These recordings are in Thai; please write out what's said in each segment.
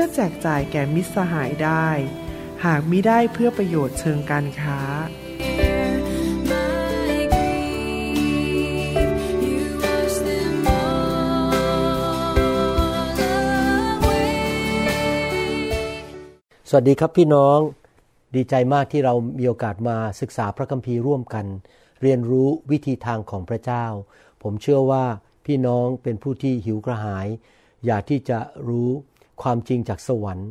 พื่อแจกจ่ายแก่มิตรสหายได้ หากมิได้เพื่อประโยชน์เชิงการค้า สวัสดีครับพี่น้องดีใจมากที่เรามีโอกาสมาศึกษาพระคัมภีร์ร่วมกัน เรียนรู้วิธีทางของพระเจ้า ผมเชื่อว่าพี่น้องเป็นผู้ที่หิวกระหาย อยากที่จะรู้ ความจริงจากสวรรค์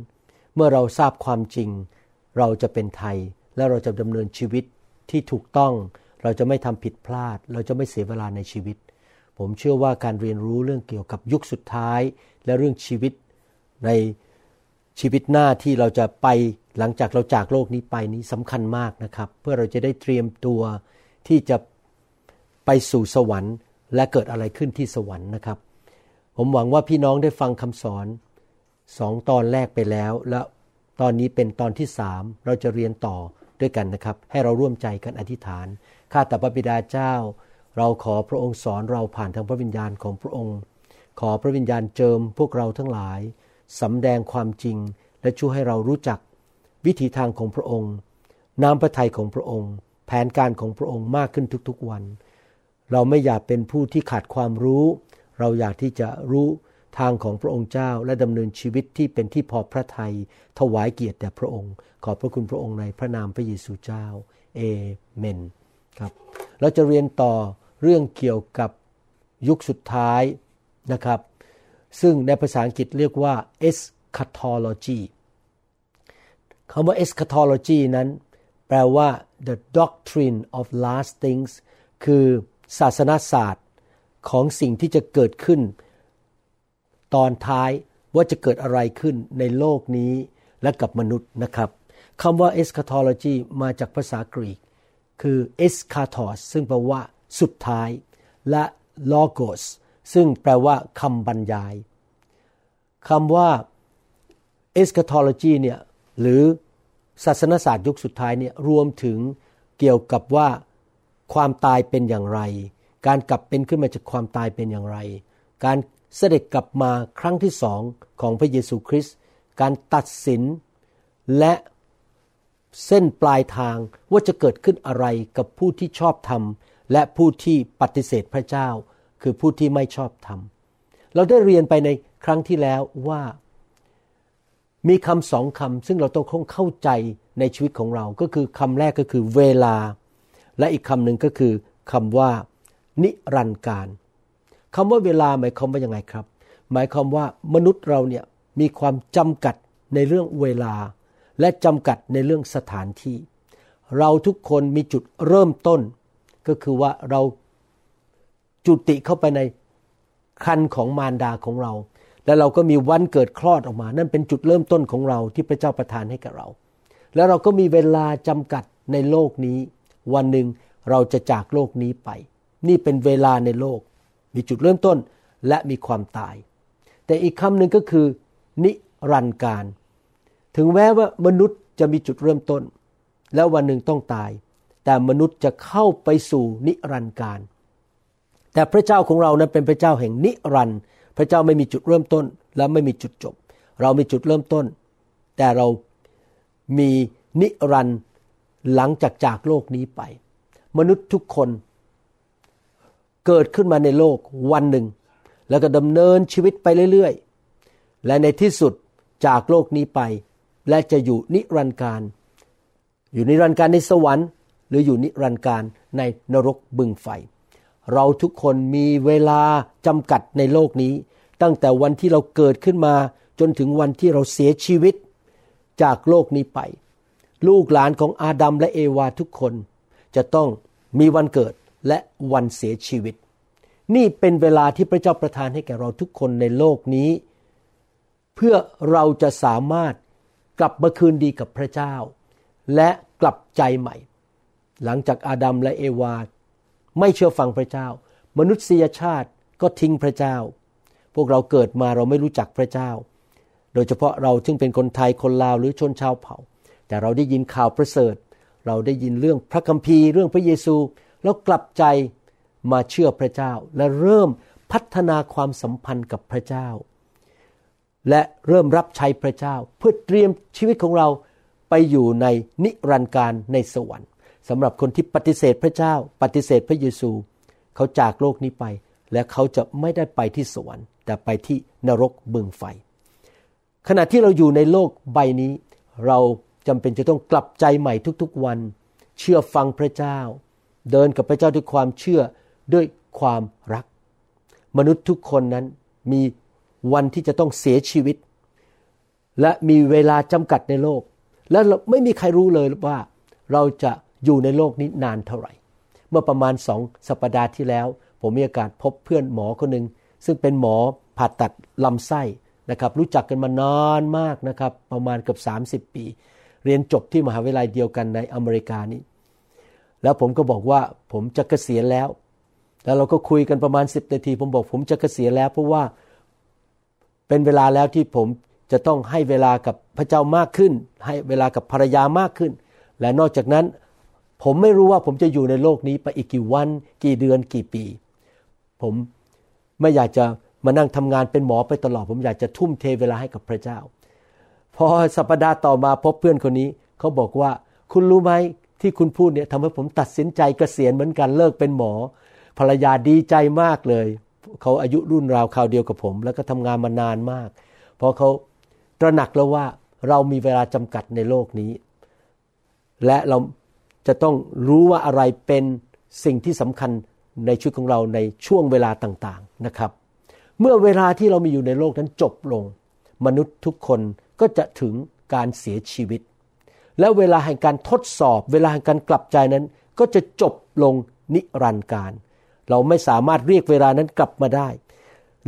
เมื่อเราทราบความจริง เราจะเป็นไทยและเราจะดำเนินชีวิตที่ถูกต้อง เราจะไม่ทำผิดพลาด เราจะไม่เสียเวลาในชีวิต ผมเชื่อว่าการเรียนรู้เรื่องเกี่ยวกับยุคสุดท้าย และเรื่องชีวิตในชีวิตหน้าที่เราจะไปหลังจากเราจากโลกนี้ไปนี้สำคัญมากนะครับ เพื่อเราจะได้เตรียมตัวที่จะไปสู่สวรรค์ และเกิดอะไรขึ้นที่สวรรค์นะครับ ผมหวังว่าพี่น้องได้ฟังคำสอน สองตอนแรกไปแล้ว และตอนนี้เป็นตอนที่สามเราจะเรียนต่อด้วยกันนะครับ ให้เราร่วมใจกันอธิษฐาน ข้าแต่พระบิดาเจ้า เราขอพระองค์สอนเราผ่านทางพระวิญญาณของพระองค์ ขอพระวิญญาณเจิมพวกเราทั้งหลายสำแดงความจริง และช่วยให้เรารู้จัก วิถีทางของพระองค์ น้ำพระทัยของพระองค์ แผนการของพระองค์มากขึ้นทุกๆวัน เราไม่อยากเป็นผู้ที่ขาดความรู้ เราอยากที่จะรู้ ทางของพระองค์เจ้าและดำเนินชีวิตที่เป็นที่พอพระทยัยถวายเกียรติแด่พระองค์ ขอบพระคุณพระองค์ในพระนามพระเยซูเจ้าเอเมนครับเราจะเรียนต่อเรื่องเกี่ยวกับยุคสุดท้ายนะครับ ซึ่งในภาษาอังกฤษเรียกว่า eschatology คำว่า eschatology นั้น แปลว่า the doctrine of last things คือศาสนาศาสตร์ของสิ่งที่จะเกิดขึ้น ตอนท้ายว่าจะเกิดอะไรขึ้นในโลกนี้และกับมนุษย์นะครับคำว่า eschatology มาจากภาษากรีก คือ eschatos ซึ่งแปลว่าสุดท้าย และ logos ซึ่งแปลว่าคำบรรยายคำว่า eschatology เนี่ยหรือศาสนศาสตร์ยุคสุดท้ายเนี่ยรวมถึงเกี่ยวกับว่าความตายเป็นอย่างไร การกลับเป็นขึ้นมาจากความตายเป็นอย่างไร การ เสด็จกลับมาครั้งที่สองของพระเยซูคริสต์การตัดสินและเส้นปลายทางว่าจะเกิดขึ้นอะไรกับผู้ที่ชอบธรรม และผู้ที่ปฏิเสธพระเจ้า คือผู้ที่ไม่ชอบธรรม เราได้เรียนไปในครั้งที่แล้วว่า มีคำสองคำซึ่งเราต้องคงเข้าใจในชีวิตของเราก็คือคำแรกก็คือเวลา และอีกคำหนึ่งก็คือคำว่า นิรันดร์การ คำว่าเวลาหมายความว่ายังไงครับ หมายความว่ามนุษย์เราเนี่ยมีความจำกัดในเรื่องเวลา และจำกัดในเรื่องสถานที่ เราทุกคนมีจุดเริ่มต้น ก็คือว่าเราจุติเข้าไปในคันของมารดาของเรา แล้วเราก็มีวันเกิดคลอดออกมา นั่นเป็นจุดเริ่มต้นของเราที่พระเจ้าประทานให้กับเรา แล้วเราก็มีเวลาจำกัดในโลกนี้ วันหนึ่งเราจะจากโลกนี้ไป นี่เป็นเวลาในโลก มีจุดเริ่มต้นและมีความตาย แต่อีกคำหนึ่งก็คือ นิรันดร์การ ถึงแม้ว่ามนุษย์จะมีจุดเริ่มต้น แล้ววันหนึ่งต้องตาย แต่มนุษย์จะเข้าไปสู่นิรันดร์การ แต่พระเจ้าของเรานั้นเป็นพระเจ้าแห่งนิรันดร์พระเจ้าไม่มีจุดเริ่มต้น และไม่มีจุดจบ เรามีจุดเริ่มต้น แต่เรามีนิรันดร์หลังจากจากโลกนี้ไป มนุษย์ทุกคน เกิดขึ้นมาในโลกวันหนึ่ง แล้วก็ดำเนินชีวิตไปเรื่อยๆ และในที่สุดจากโลกนี้ไป และจะอยู่นิรันดร์การ อยู่นิรันดร์การในสวรรค์ หรืออยู่นิรันดร์การในนรกบึงไฟ เราทุกคนมีเวลาจำกัดในโลกนี้ ตั้งแต่วันที่เราเกิดขึ้นมาจนถึงวันที่เราเสียชีวิตจากโลกนี้ไป ลูกหลานของอาดัมและเอวาทุกคน จะต้องมีวันเกิด และวันเสียชีวิต นี่เป็นเวลาที่พระเจ้าประทานให้แก่เราทุกคนในโลกนี้ เพื่อเราจะสามารถกลับมาคืนดีกับพระเจ้า และกลับใจใหม่ หลังจากอาดัมและเอวา ไม่เชื่อฟังพระเจ้า มนุษยชาติก็ทิ้งพระเจ้า พวกเราเกิดมาเราไม่รู้จักพระเจ้า โดยเฉพาะเราซึ่งเป็นคนไทยคนลาวหรือชนชาวเผ่า แต่เราได้ยินข่าวประเสริฐ เราได้ยินเรื่องพระคัมภีร์เรื่องพระเยซู แล้วกลับใจมาเชื่อพระเจ้า และเริ่มพัฒนาความสัมพันธ์กับพระเจ้า และเริ่มรับใช้พระเจ้า เพื่อเตรียมชีวิตของเราไปอยู่ในนิรันดร์การในสวรรค์สำหรับคนที่ปฏิเสธพระเจ้า ปฏิเสธพระเยซู เขาจากโลกนี้ไป และเขาจะไม่ได้ไปที่สวรรค์ แต่ไปที่นรกบึงไฟ ขณะที่เราอยู่ในโลกใบนี้ เราจำเป็นจะต้องกลับใจใหม่ทุกๆวัน เชื่อฟังพระเจ้า เดินกับพระเจ้าด้วยความเชื่อด้วยความรัก มนุษย์ทุกคนนั้นมีวันที่จะต้องเสียชีวิต และมีเวลาจำกัดในโลก และไม่มีใครรู้เลยว่าเราจะอยู่ในโลกนี้นานเท่าไหร่ เมื่อประมาณสองสัปดาห์ที่แล้ว ผมมีโอกาสพบเพื่อนหมอคนหนึ่งซึ่งเป็นหมอผ่าตัดลำไส้นะครับ รู้จักกันมานานมากนะครับ ประมาณเกือบ30 ปี เรียนจบที่มหาวิทยาลัยเดียวกันในอเมริกานี้ แล้วผมก็บอกว่าผมจะเกษียณแล้ว แล้วเราก็คุยกันประมาณ 10 นาที ผมบอกผมจะเกษียณแล้ว เพราะว่าเป็นเวลาแล้วที่ผมจะต้องให้เวลากับพระเจ้ามากขึ้น ให้เวลากับภรรยามากขึ้น และนอกจากนั้น ผมไม่รู้ว่าผมจะอยู่ในโลกนี้ไปอีกกี่วัน กี่เดือนกี่ปี ผมไม่อยากจะมานั่งทำงานเป็นหมอไปตลอด ผมอยากจะทุ่มเทเวลาให้กับพระเจ้า พอสัปดาห์ต่อมาพบเพื่อนคนนี้เขาบอกว่า คุณรู้ไหม ที่คุณพูดเนี่ยทำให้ผมตัดสินใจเกษียณเหมือนกันเลิกเป็นหมอ ภรรยาดีใจมากเลย เขาอายุรุ่นราวคราวเดียวกับผม แล้วก็ทำงานมานานมาก เพราะเขาตระหนักแล้วว่าเรามีเวลาจำกัดในโลกนี้ และเราจะต้องรู้ว่าอะไรเป็นสิ่งที่สำคัญในชีวิตของเราในช่วงเวลาต่างๆนะครับ เมื่อเวลาที่เรามีอยู่ในโลกนั้นจบลง มนุษย์ทุกคนก็จะถึงการเสียชีวิต และเวลาแห่งการทดสอบ เวลาแห่งการกลับใจนั้น ก็จะจบลงนิรันดร์การ เราไม่สามารถเรียกเวลานั้นกลับมาได้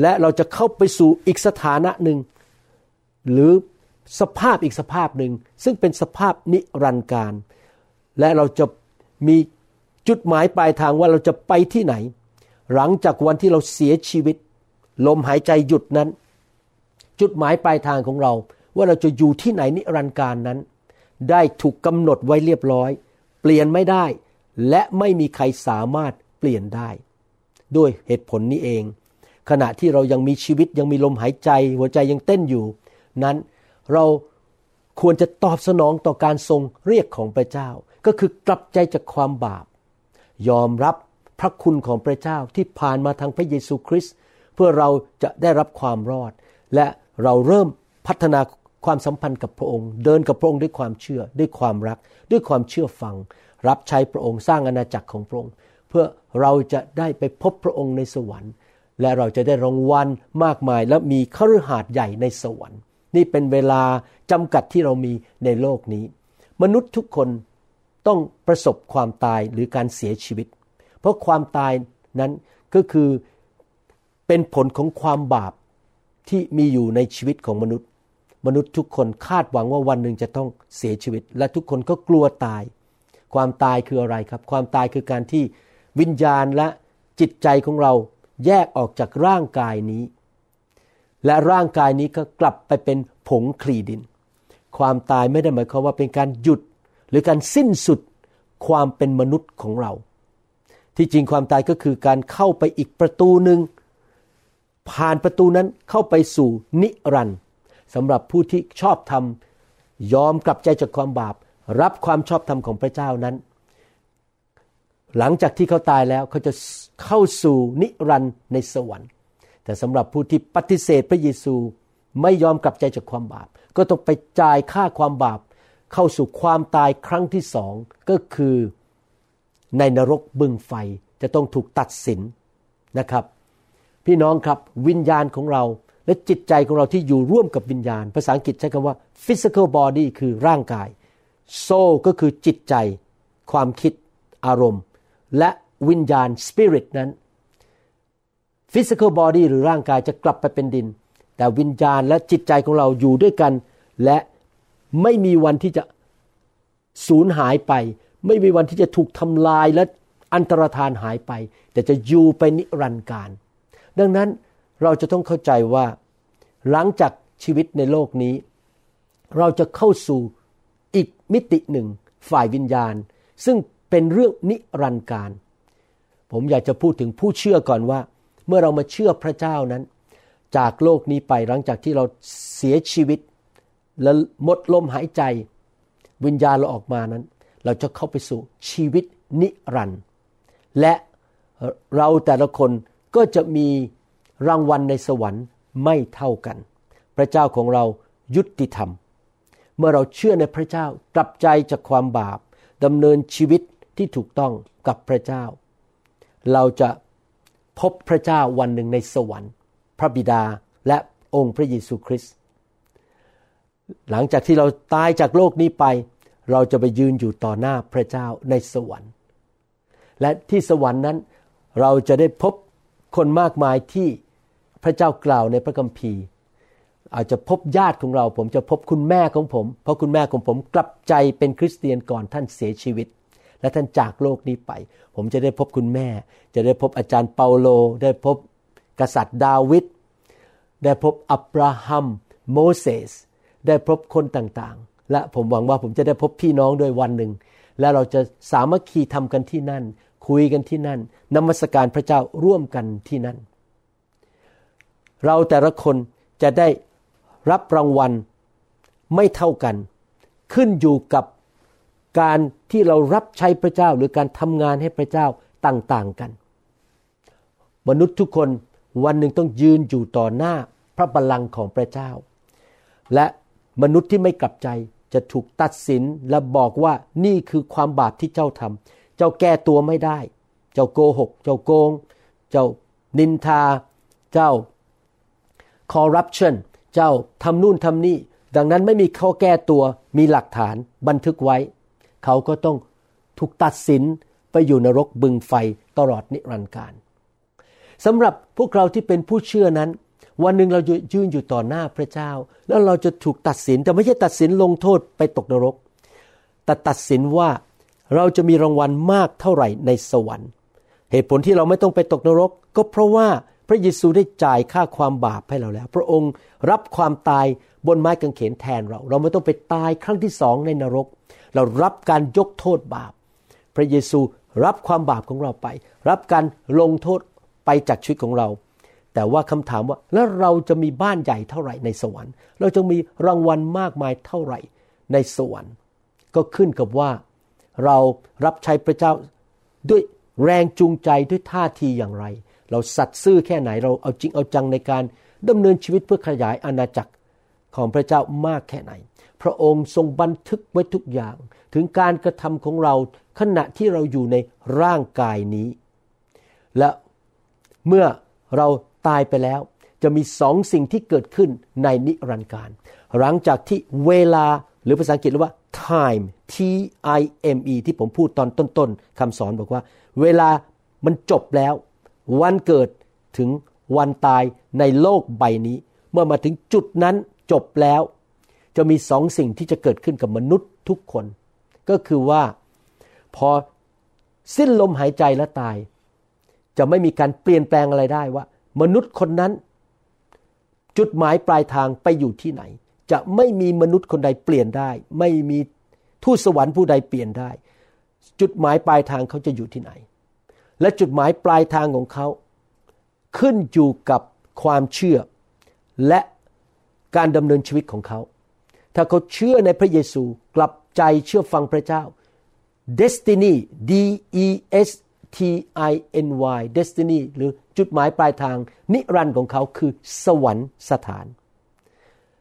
และเราจะเข้าไปสู่อีกสถานะหนึ่ง หรือสภาพอีกสภาพหนึ่ง ซึ่งเป็นสภาพนิรันดร์การ และเราจะมีจุดหมายปลายทางว่าเราจะไปที่ไหน หลังจากวันที่เราเสียชีวิต ลมหายใจหยุดนั้น จุดหมายปลายทางของเราว่าเราจะอยู่ที่ไหนนิรันดร์การนั้น ได้ถูกกำหนดไว้เรียบร้อย เปลี่ยนไม่ได้ และไม่มีใครสามารถเปลี่ยนได้ ด้วยเหตุผลนี้เอง ขณะที่เรายังมีชีวิตยังมีลมหายใจ หัวใจยังเต้นอยู่ นั้นเราควรจะตอบสนองต่อการทรงเรียกของพระเจ้า ก็คือกลับใจจากความบาป ยอมรับพระคุณของพระเจ้าที่ผ่านมาทางพระเยซูคริสต์เพื่อเราจะได้รับความรอด และเราเริ่มพัฒนา ความสัมพันธ์กับพระองค์ เดินกับพระองค์ด้วยความเชื่อ ด้วยความรัก ด้วยความเชื่อฟัง รับใช้พระองค์สร้างอาณาจักรของพระองค์ เพื่อเราจะได้ไปพบพระองค์ในสวรรค์ และเราจะได้รางวัลมากมาย และมีคฤหาสน์ใหญ่ในสวรรค์ นี่เป็นเวลาจำกัดที่เรามีในโลกนี้ มนุษย์ทุกคนต้องประสบความตายหรือการเสียชีวิต เพราะความตายนั้นก็คือเป็นผลของความบาปที่มีอยู่ในชีวิตของมนุษย์ มนุษย์ทุกคนคาดหวังว่าวันหนึ่งจะต้องเสียชีวิต และทุกคนก็กลัวตาย ความตายคืออะไรครับ ความตายคือการที่วิญญาณและจิตใจของเราแยกออกจากร่างกายนี้ และร่างกายนี้ก็กลับไปเป็นผงคลีดิน ความตายไม่ได้หมายความว่าเป็นการหยุด หรือการสิ้นสุดความเป็นมนุษย์ของเรา ที่จริงความตายก็คือการเข้าไปอีกประตูหนึ่งผ่านประตูนั้นเข้าไปสู่นิรันด์ สำหรับผู้ที่ชอบธรรม ยอมกลับใจจากความบาป รับความชอบธรรมของพระเจ้านั้น หลังจากที่เขาตายแล้วเขาจะเข้าสู่นิรันด์ในสวรรค์ แต่สำหรับผู้ที่ปฏิเสธพระเยซูไม่ยอมกลับใจจากความบาป ก็ต้องไปจ่ายค่าความบาป เข้าสู่ความตายครั้งที่สองก็คือในนรกบึงไฟจะต้องถูกตัดสินนะครับ พี่น้องครับวิญญาณของเรา และจิตใจของเราที่อยู่ร่วมกับวิญญาณ ภาษาอังกฤษใช้คำว่า physical body คือร่างกาย soul ก็คือจิตใจ ความคิดอารมณ์ และวิญญาณ spirit นั้น physical body หรือร่างกายจะกลับไปเป็นดินแแต่วิญญาณและจิตใจของเราอยู่ด้วยกัน และไม่มีวันที่จะสูญหายไป ไม่มีวันที่จะถูกทำลายและอันตรธานหายไป แต่จะอยู่ไปนิรันดร์การ ดังนั้นเราจะต้องเข้าใจว่า หลังจากชีวิตในโลกนี้ เราจะเข้าสู่อีกมิติหนึ่งฝ่ายวิญญาณ ซึ่งเป็นเรื่องนิรันดร์การ ผมอยากจะพูดถึงผู้เชื่อก่อนว่า เมื่อเรามาเชื่อพระเจ้านั้น จากโลกนี้ไปหลังจากที่เราเสียชีวิต และหมดลมหายใจ วิญญาณเราออกมานั้น เราจะเข้าไปสู่ชีวิตนิรันดร์และเราแต่ละคนก็จะมีรางวัลในสวรรค์ ไม่เท่ากัน พระเจ้าของเรายุติธรรม เมื่อเราเชื่อในพระเจ้ากลับใจจากความบาปดำเนินชีวิตที่ถูกต้องกับพระเจ้า เราจะพบพระเจ้าวันหนึ่งในสวรรค์ พระบิดาและองค์พระเยซูคริสต์หลังจากที่เราตายจากโลกนี้ไป เราจะไปยืนอยู่ต่อหน้าพระเจ้าในสวรรค์ และที่สวรรค์นั้นเราจะได้พบคนมากมายที่ พระเจ้ากล่าวในพระคัมภีร์ อาจจะพบญาติของเรา ผมจะพบคุณแม่ของผม เพราะคุณแม่ของผมกลับใจเป็นคริสเตียนก่อนท่านเสียชีวิต และท่านจากโลกนี้ไป ผมจะได้พบคุณแม่ จะได้พบอาจารย์เปาโล ได้พบกษัตริย์ดาวิดได้พบอับราฮัมโมเสสได้พบคนต่างๆ และผมหวังว่าผมจะได้พบพี่น้องด้วยวันหนึ่ง และเราจะสามัคคีทำกันที่นั่น คุยกันที่นั่นนมัสการพระเจ้าร่วมกันที่นั่น เราแต่ละคนจะได้รับรางวัลไม่เท่ากัน ขึ้นอยู่กับการที่เรารับใช้พระเจ้าหรือการทำงานให้พระเจ้าต่างๆกัน มนุษย์ทุกคนวันหนึ่งต้องยืนอยู่ต่อหน้าพระบัลลังก์ของพระเจ้า และมนุษย์ที่ไม่กลับใจจะถูกตัดสินและบอกว่านี่คือความบาปที่เจ้าทำเจ้าแก้ตัวไม่ได้ เจ้าโกหก เจ้าโกง เจ้านินทา เจ้า คอร์รัปชันเจ้าทำนู่นทำนี่ ดังนั้นไม่มีข้อแก้ตัวมีหลักฐานบันทึกไว้ เขาก็ต้องถูกตัดสินไปอยู่นรกบึงไฟตลอดนิรันดร์การสำหรับพวกเราที่เป็นผู้เชื่อนั้น วันหนึ่งเรายืนอยู่ต่อหน้าพระเจ้า แล้วเราจะถูกตัดสินแต่ไม่ใช่ตัดสินลงโทษไปตกนรก แต่ตัดสินว่าเราจะมีรางวัลมากเท่าไหร่ในสวรรค์ เหตุผลที่เราไม่ต้องไปตกนรก ก็เพราะว่า พระเยซูได้จ่ายค่าความบาปให้เราแล้ว พระองค์รับความตายบนไม้กางเขนแทนเรา เราไม่ต้องไปตายครั้งที่สองในนรก เรารับการยกโทษบาป พระเยซูรับความบาปของเราไป รับการลงโทษไปจากชีวิตของเรา แต่ว่าคำถามว่าแล้วเราจะมีบ้านใหญ่เท่าไหร่ในสวรรค์ เราจะมีรางวัลมากมายเท่าไหร่ในสวรรค์ ก็ขึ้นกับว่าเรารับใช้พระเจ้าด้วยแรงจูงใจด้วยท่าทีอย่างไร เราสัตย์ซื่อแค่ไหนเราเอาจริงเอาจังในการดำเนินชีวิตเพื่อขยายอาณาจักรของพระเจ้ามากแค่ไหน พระองค์ทรงบันทึกไว้ทุกอย่าง ถึงการกระทำของเราขณะที่เราอยู่ในร่างกายนี้ และเมื่อเราตายไปแล้ว จะมีสองสิ่งที่เกิดขึ้นในนิรันดร์การ หลังจากที่เวลาหรือภาษาอังกฤษเรียกว่า time T I M E ที่ผมพูดตอนต้นๆคำสอนบอกว่า เวลามันจบแล้ว วันเกิดถึงวันตายในโลกใบนี้ เมื่อมาถึงจุดนั้นจบแล้ว จะมีสองสิ่งที่จะเกิดขึ้นกับมนุษย์ทุกคน ก็คือว่าพอสิ้นลมหายใจและตาย จะไม่มีการเปลี่ยนแปลงอะไรได้ว่า มนุษย์คนนั้น จุดหมายปลายทางไปอยู่ที่ไหน จะไม่มีมนุษย์คนใดเปลี่ยนได้ ไม่มีทูตสวรรค์ผู้ใดเปลี่ยนได้ จุดหมายปลายทางเขาจะอยู่ที่ไหน และจุดหมายปลายทางของเขา ขึ้นอยู่กับความเชื่อ และการดำเนินชีวิตของเขา ถ้าเขาเชื่อในพระเยซูกลับใจเชื่อฟังพระเจ้า destiny D E S T I N Y destiny หรือจุดหมายปลายทาง นิรันดร์ของเขาคือสวรรค์สถาน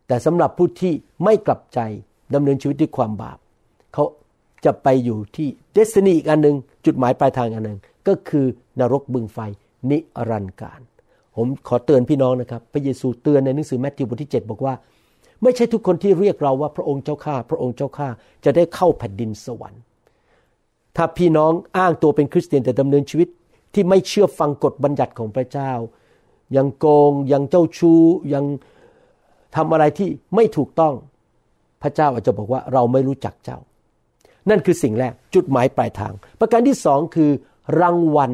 แต่สำหรับผู้ที่ไม่กลับใจดำเนินชีวิตด้วยความบาป เขาจะไปอยู่ที่ destiny อีกอันหนึ่งจุดหมายปลายทางอันหนึ่ง ก็คือนรกบึงไฟ นิรันดร์การ ผมขอเตือนพี่น้องนะครับ พระเยซูเตือนในหนังสือ Matthew บทที่ 7 บอกว่า ไม่ใช่ทุกคนที่เรียกเราว่าพระองค์เจ้าข้าพระองค์เจ้าข้าจะได้เข้าแผ่นดินสวรรค์ ถ้าพี่น้องอ้างตัวเป็นคริสเตียนแต่ดำเนินชีวิตที่ไม่เชื่อฟังกฎบัญญัติของพระเจ้า ยังโกงยังเจ้าชู้ยังทำอะไรที่ไม่ถูกต้องพระเจ้าอาจจะบอกว่าเราไม่รู้จักเจ้า นั่นคือสิ่งแรกจุดหมายปลายทาง ประการที่สองคือ รางวัล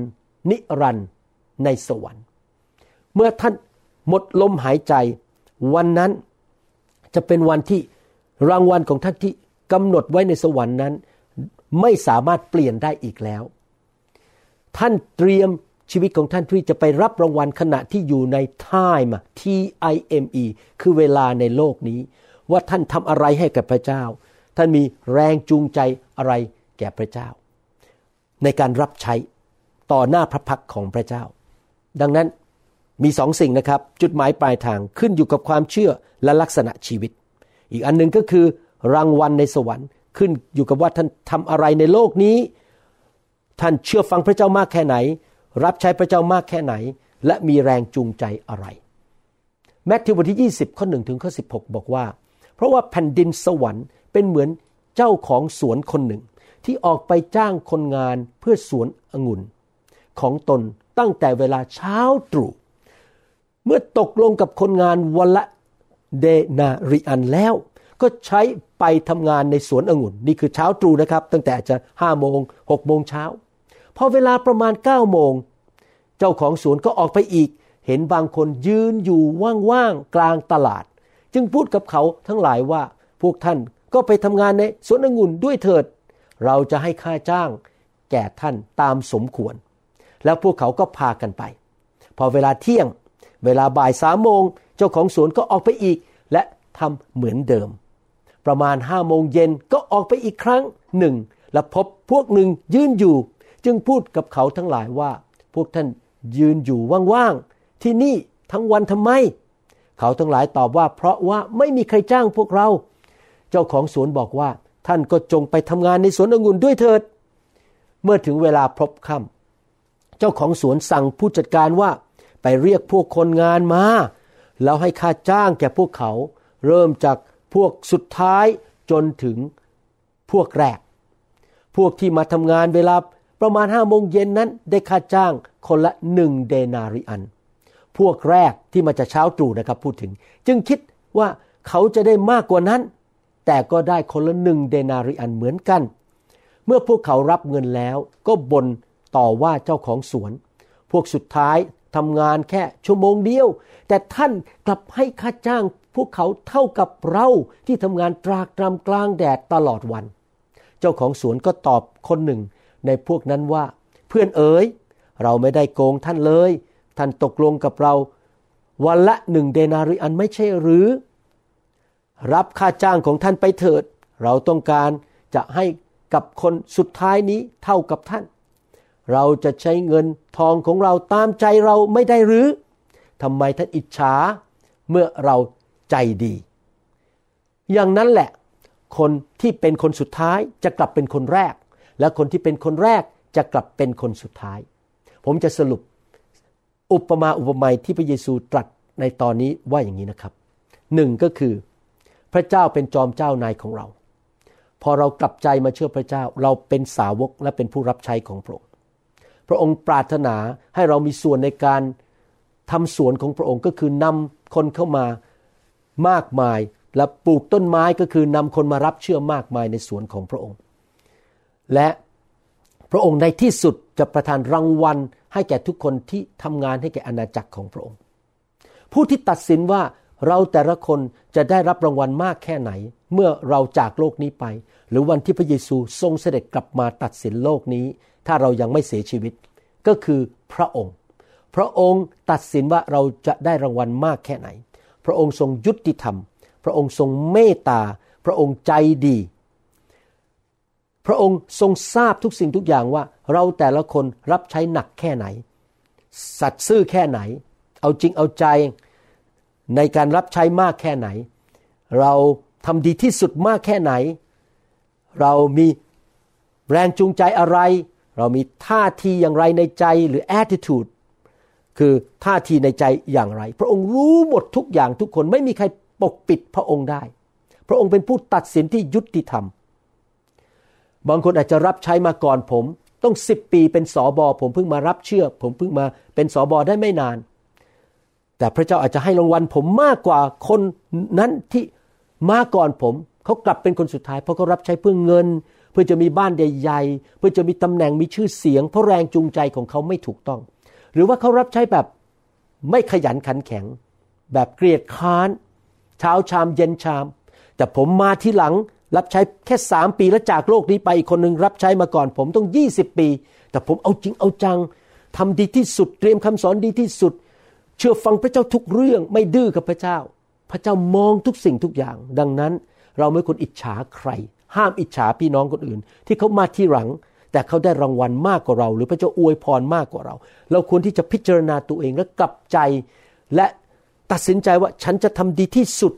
นิรันดร์ในสวรรค์ เมื่อท่านหมดลมหายใจ วันนั้นจะเป็นวันที่รางวัลของท่านที่กำหนดไว้ในสวรรค์นั้น ไม่สามารถเปลี่ยนได้อีกแล้ว ท่านเตรียมชีวิตของท่านที่จะไปรับรางวัลขณะที่อยู่ใน time T I M E คือเวลาในโลกนี้ ว่าท่านทำอะไรให้กับพระเจ้า ท่านมีแรงจูงใจอะไรแก่พระเจ้า ในการรับใช้ต่อหน้าพระพักของพระเจ้า ดังนั้นมีสองสิ่งนะครับ จุดหมายปลายทางขึ้นอยู่กับความเชื่อและลักษณะชีวิต อีกอันหนึ่งก็คือรางวัลในสวรรค์ขึ้นอยู่กับว่าท่านทำอะไรในโลกนี้ ท่านเชื่อฟังพระเจ้ามากแค่ไหน รับใช้พระเจ้ามากแค่ไหน และมีแรงจูงใจอะไรแมทธิวบทที่ 20 ข้อ1ถึงข้อ 16 บอกว่า เพราะว่าแผ่นดินสวรรค์เป็นเหมือนเจ้าของสวนคนหนึ่ง ที่ออกไปจ้างคนงานเพื่อสวนองุ่น ของตนตั้งแต่เวลาเช้าตรู่เมื่อตกลงกับคนงานวันละเดนาริอันแล้ว ก็ใช้ไปทำงานในสวนองุ่น นี่คือเช้าตรู่นะครับ ตั้งแต่จะห้าโมงหกโมงเช้าพอเวลาประมาณเก้าโมง เจ้าของสวนก็ออกไปอีก เห็นบางคนยืนอยู่ว่างๆกลางตลาด จึงพูดกับเขาทั้งหลายว่าพวกท่านก็ไปทำงานในสวนองุ่นด้วยเถิด เราจะให้ค่าจ้างแก่ท่านตามสมควร แล้วพวกเขาก็พากันไป พอเวลาเที่ยง เวลาบ่ายสามโมงเจ้าของสวนก็ออกไปอีก และทำเหมือนเดิม ประมาณห้าโมงเย็นก็ออกไปอีกครั้งหนึ่งและพบพวกหนึ่งยืนอยู่ จึงพูดกับเขาทั้งหลายว่า พวกท่านยืนอยู่ว่างๆที่นี่ทั้งวันทำไม เขาทั้งหลายตอบว่า เพราะว่าไม่มีใครจ้างพวกเรา เจ้าของสวนบอกว่า ท่านก็จงไปทำงานในสวนองุ่นด้วยเถิด เมื่อถึงเวลาพบค่ำเจ้าของสวนสั่งผู้จัดการว่าไปเรียกพวกคนงานมา แล้วให้ค่าจ้างแก่พวกเขา เริ่มจากพวกสุดท้ายจนถึงพวกแรก พวกที่มาทำงานเวลาประมาณห้าโมงเย็นนั้นได้ค่าจ้างคนละหนึ่งเดนาริอัน พวกแรกที่มาจากเช้าตรู่นะครับพูดถึง จึงคิดว่าเขาจะได้มากกว่านั้น แต่ก็ได้คนละหนึ่งเดนาริอันเหมือนกัน เมื่อพวกเขารับเงินแล้วก็บ่นต่อว่าเจ้าของสวน พวกสุดท้ายทำงานแค่ชั่วโมงเดียว แต่ท่านกลับให้ค่าจ้าง พวกเขาเท่ากับเราที่ทำงานตรากตรำกลางแดดตลอดวัน เจ้าของสวนก็ตอบคนหนึ่งในพวกนั้นว่า เพื่อนเอ๋ยเราไม่ได้โกงท่านเลย ท่านตกลงกับเรา วันละหนึ่งเดนาริอันไม่ใช่หรือ รับค่าจ้างของท่านไปเถิด เราต้องการจะให้กับคนสุดท้ายนี้เท่ากับท่าน เราจะใช้เงินทองของเราตามใจเราไม่ได้หรือทำไมท่านอิจฉาเมื่อเราใจดี อย่างนั้นแหละ คนที่เป็นคนสุดท้ายจะกลับเป็นคนแรก และคนที่เป็นคนแรกจะกลับเป็นคนสุดท้าย ผมจะสรุปอุปมาอุปไมยที่พระเยซูตรัสในตอนนี้ว่าอย่างนี้นะครับหนึ่งก็คือ พระเจ้าเป็นจอมเจ้านายของเรา พอเรากลับใจมาเชื่อพระเจ้า เราเป็นสาวกและเป็นผู้รับใช้ของพระองค์ พระองค์ปรารถนาให้เรามีส่วนในการทำสวนของพระองค์ก็คือนำคนเข้ามามากมาย และปลูกต้นไม้ก็คือนำคนมารับเชื่อมากมายในสวนของพระองค์ และพระองค์ในที่สุดจะประทานรางวัลให้แก่ทุกคนที่ทำงานให้แก่อาณาจักรของพระองค์ ผู้ที่ตัดสินว่า เราแต่ละคนจะได้รับรางวัลมากแค่ไหน เมื่อเราจากโลกนี้ไป หรือวันที่พระเยซูทรงเสด็จกลับมาตัดสินโลกนี้ ถ้าเรายังไม่เสียชีวิต ก็คือพระองค์ พระองค์ตัดสินว่าเราจะได้รางวัลมากแค่ไหน พระองค์ทรงยุติธรรม พระองค์ทรงเมตตา พระองค์ใจดี พระองค์ทรงทราบทุกสิ่งทุกอย่างว่า เราแต่ละคนรับใช้หนักแค่ไหน สัตย์ซื่อแค่ไหน เอาจริงเอาใจ ในการรับใช้มากแค่ไหน เราทำดีที่สุดมากแค่ไหน เรามีแรงจูงใจอะไร เรามีท่าทีอย่างไรในใจหรือ attitude คือท่าทีในใจอย่างไร พระองค์รู้หมดทุกอย่างทุกคนไม่มีใครปกปิดพระองค์ได้ พระองค์เป็นผู้ตัดสินที่ยุติธรรม บางคนอาจจะรับใช้มาก่อนผม ต้องสิบปีเป็นสอบอผมเพิ่งมารับเชื่อ ผมเพิ่งมาเป็นสอบอได้ไม่นาน แต่พระเจ้าอาจจะให้รางวัลผมมากกว่าคนนั้นที่มาก่อนผมเขากลับเป็นคนสุดท้าย เพราะเขารับใช้เพื่อเงิน เพื่อจะมีบ้านใหญ่ๆเพื่อจะมีตำแหน่งมีชื่อเสียง เพราะแรงจูงใจของเขาไม่ถูกต้อง หรือว่าเขารับใช้แบบไม่ขยันขันแข็ง แบบเกลียดค้านเช้าชามเย็นชาม แต่ผมมาที่หลังรับใช้แค่สามปีแล้วจากโลกนี้ไปอีกคนหนึ่งรับใช้มาก่อน ผมต้องยี่สิบปี แต่ผมเอาจริงเอาจังทำดีที่สุดเตรียมคำสอนดีที่สุด เชื่อฟังพระเจ้าทุกเรื่องไม่ดื้อกับพระเจ้า พระเจ้ามองทุกสิ่งทุกอย่าง ดังนั้นเราไม่ควรอิจฉาใคร ห้ามอิจฉาพี่น้องคนอื่น ที่เขามาที่หลัง แต่เขาได้รางวัลมากกว่าเรา หรือพระเจ้าอวยพรมากกว่าเรา เราควรที่จะพิจารณาตัวเองและกลับใจ และตัดสินใจว่าฉันจะทำดีที่สุด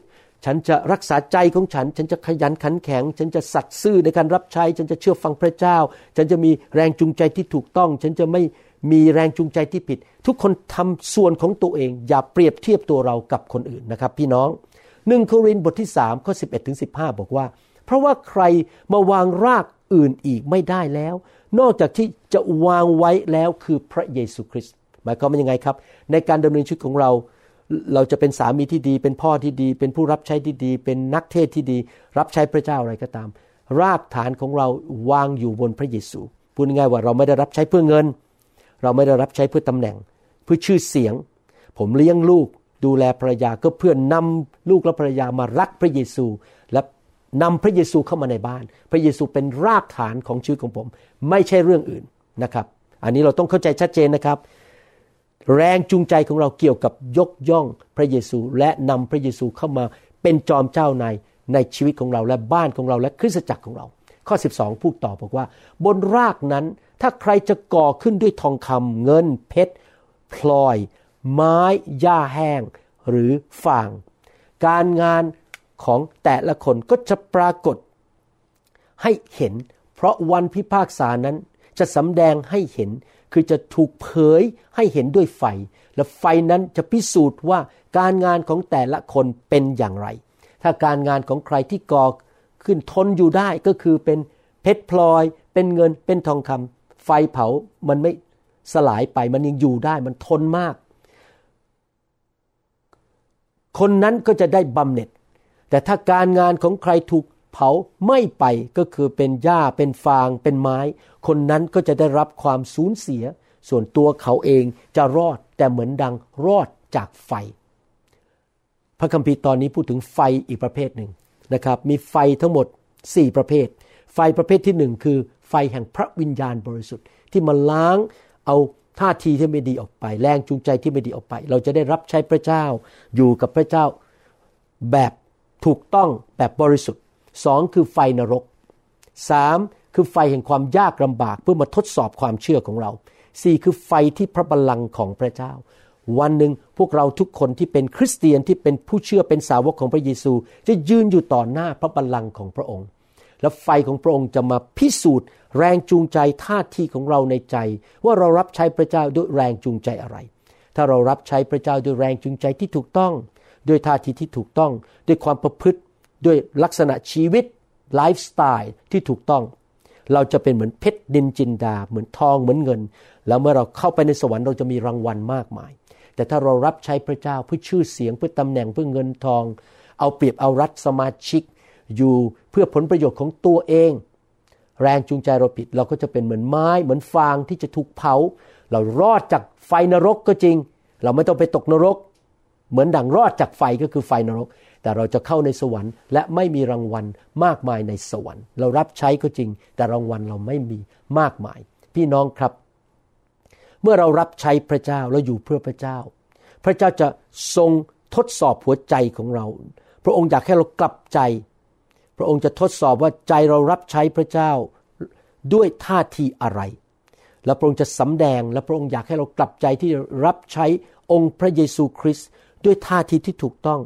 ฉันจะรักษาใจของฉัน ฉันจะขยันขันแข็ง ฉันจะสัตย์ซื่อในการรับใช้ ฉันจะเชื่อฟังพระเจ้า ฉันจะมีแรงจูงใจที่ถูกต้อง ฉันจะไม่ มีแรงจูงใจที่ผิด ทุกคนทำส่วนของตัวเอง อย่าเปรียบเทียบตัวเรากับคนอื่นนะครับ พี่น้องหนึ่งโครินธ์บทที่3ข้อ11ถึง15 บอกว่า เพราะว่าใครมาวางรากอื่นอีกไม่ได้แล้ว นอกจากที่จะวางไว้แล้วคือพระเยซูคริสต์หมายความว่ายังไงครับ ในการดำเนินชีวิตของเรา เราจะเป็นสามีที่ดี เป็นพ่อที่ดี เป็นผู้รับใช้ที่ดี เป็นนักเทศที่ดี รับใช้พระเจ้าอะไรก็ตาม รากฐานของเราวางอยู่บนพระเยซูพูดง่ายว่าเราไม่ได้รับใช้เพื่อเงิน เราไม่ได้รับใช้เพื่อตำแหน่ง เพื่อชื่อเสียง ผมเลี้ยงลูกดูแลภรรยาก็เพื่อนนำลูกและภรรยามารักพระเยซู และนำพระเยซูเข้ามาในบ้าน พระเยซูเป็นรากฐานของชีวิตของผม ไม่ใช่เรื่องอื่นนะครับ อันนี้เราต้องเข้าใจชัดเจนนะครับ แรงจูงใจของเราเกี่ยวกับยกย่องพระเยซู และนำพระเยซูเข้ามาเป็นจอมเจ้าในในชีวิตของเราและบ้านของเราและคริสตจักรของเรา ข้อ 12 พูดต่อบอกว่า บนรากนั้น ถ้าใครจะก่อขึ้นด้วยทองคำเงินเพชรพลอย ไม้หญ้าแห้ง หรือฟาง การงานของแต่ละคนก็จะปรากฏ ให้เห็น เพราะวันพิพากษานั้นจะสำแดงให้เห็นคือจะถูกเผยให้เห็นด้วยไฟ และไฟนั้นจะพิสูจน์ว่าการงานของแต่ละคนเป็นอย่างไร ถ้าการงานของใครที่ก่อขึ้นทนอยู่ได้ก็คือเป็นเพชรพลอย เป็นเงินเป็นทองคำ ไฟเผามันไม่สลายไปมันยังอยู่ได้มันทนมาก คนนั้นก็จะได้บำเหน็จ แต่ถ้าการงานของใครถูกเผาไม่ไปก็คือเป็นหญ้าเป็นฟางเป็นไม้ คนนั้นก็จะได้รับความสูญเสีย ส่วนตัวเขาเองจะรอดแต่เหมือนดังรอดจากไฟ พระคัมภีร์ตอนนี้พูดถึงไฟอีกประเภทหนึ่งนะครับ มีไฟทั้งหมด 4 ประเภท ไฟประเภทที่หนึ่งคือ ไฟแห่งพระวิญญาณบริสุทธิ์ ที่มาล้างเอาท่าทีที่ไม่ดีออกไป แรงจูงใจที่ไม่ดีออกไป เราจะได้รับใช้พระเจ้าอยู่กับพระเจ้าแบบถูกต้องแบบบริสุทธิ์สองคือไฟนรกสามคือไฟแห่งความยากลำบากเพื่อมาทดสอบความเชื่อของเราสี่คือไฟที่พระบัลลังก์ของพระเจ้า วันหนึ่งพวกเราทุกคนที่เป็นคริสเตียนที่เป็นผู้เชื่อเป็นสาวกของพระเยซู จะยืนอยู่ต่อหน้าพระบัลลังก์ของพระองค์ และไฟของพระองค์จะมาพิสูจน์ แรงจูงใจท่าทีของเราในใจ ว่าเรารับใช้พระเจ้าด้วยแรงจูงใจอะไร ถ้าเรารับใช้พระเจ้าด้วยแรงจูงใจที่ถูกต้อง ด้วยท่าทีที่ถูกต้อง ด้วยความประพฤติ ด้วยลักษณะชีวิตไลฟ์สไตล์ที่ถูกต้อง เราจะเป็นเหมือนเพชรดินจินดา เหมือนทองเหมือนเงิน แล้วเมื่อเราเข้าไปในสวรรค์เราจะมีรางวัลมากมาย แต่ถ้าเรารับใช้พระเจ้าเพื่อชื่อเสียงเพื่อตำแหน่งเพื่อเงินทอง เอาเปรียบเอารัดสมาชิกอยู่ พื่อผลประโยชน์ของตัวเอง แรงจูงใจเราผิดเราก็จะเป็นเหมือนไม้เหมือนฟางที่จะถูกเผา เรารอดจากไฟนรกก็จริง เราไม่ต้องไปตกนรก เหมือนดังรอดจากไฟก็คือไฟนรก แต่เราจะเข้าในสวรรค์ และไม่มีรางวัลมากมายในสวรรค์ เรารับใช้ก็จริง แต่รางวัลเราไม่มีมากมาย พี่น้องครับ เมื่อเรารับใช้พระเจ้าเราอยู่เพื่อพระเจ้า พระเจ้าจะทรงทดสอบหัวใจของเรา พระองค์อยากให้เรากลับใจ พระองค์จะทดสอบว่าใจเรารับใช้พระเจ้าด้วยท่าทีอะไร และพระองค์จะสำแดงและพระองค์อยากให้เรากลับใจที่รับใช้องค์พระเยซูคริสต์ด้วยท่าทีที่ถูกต้อง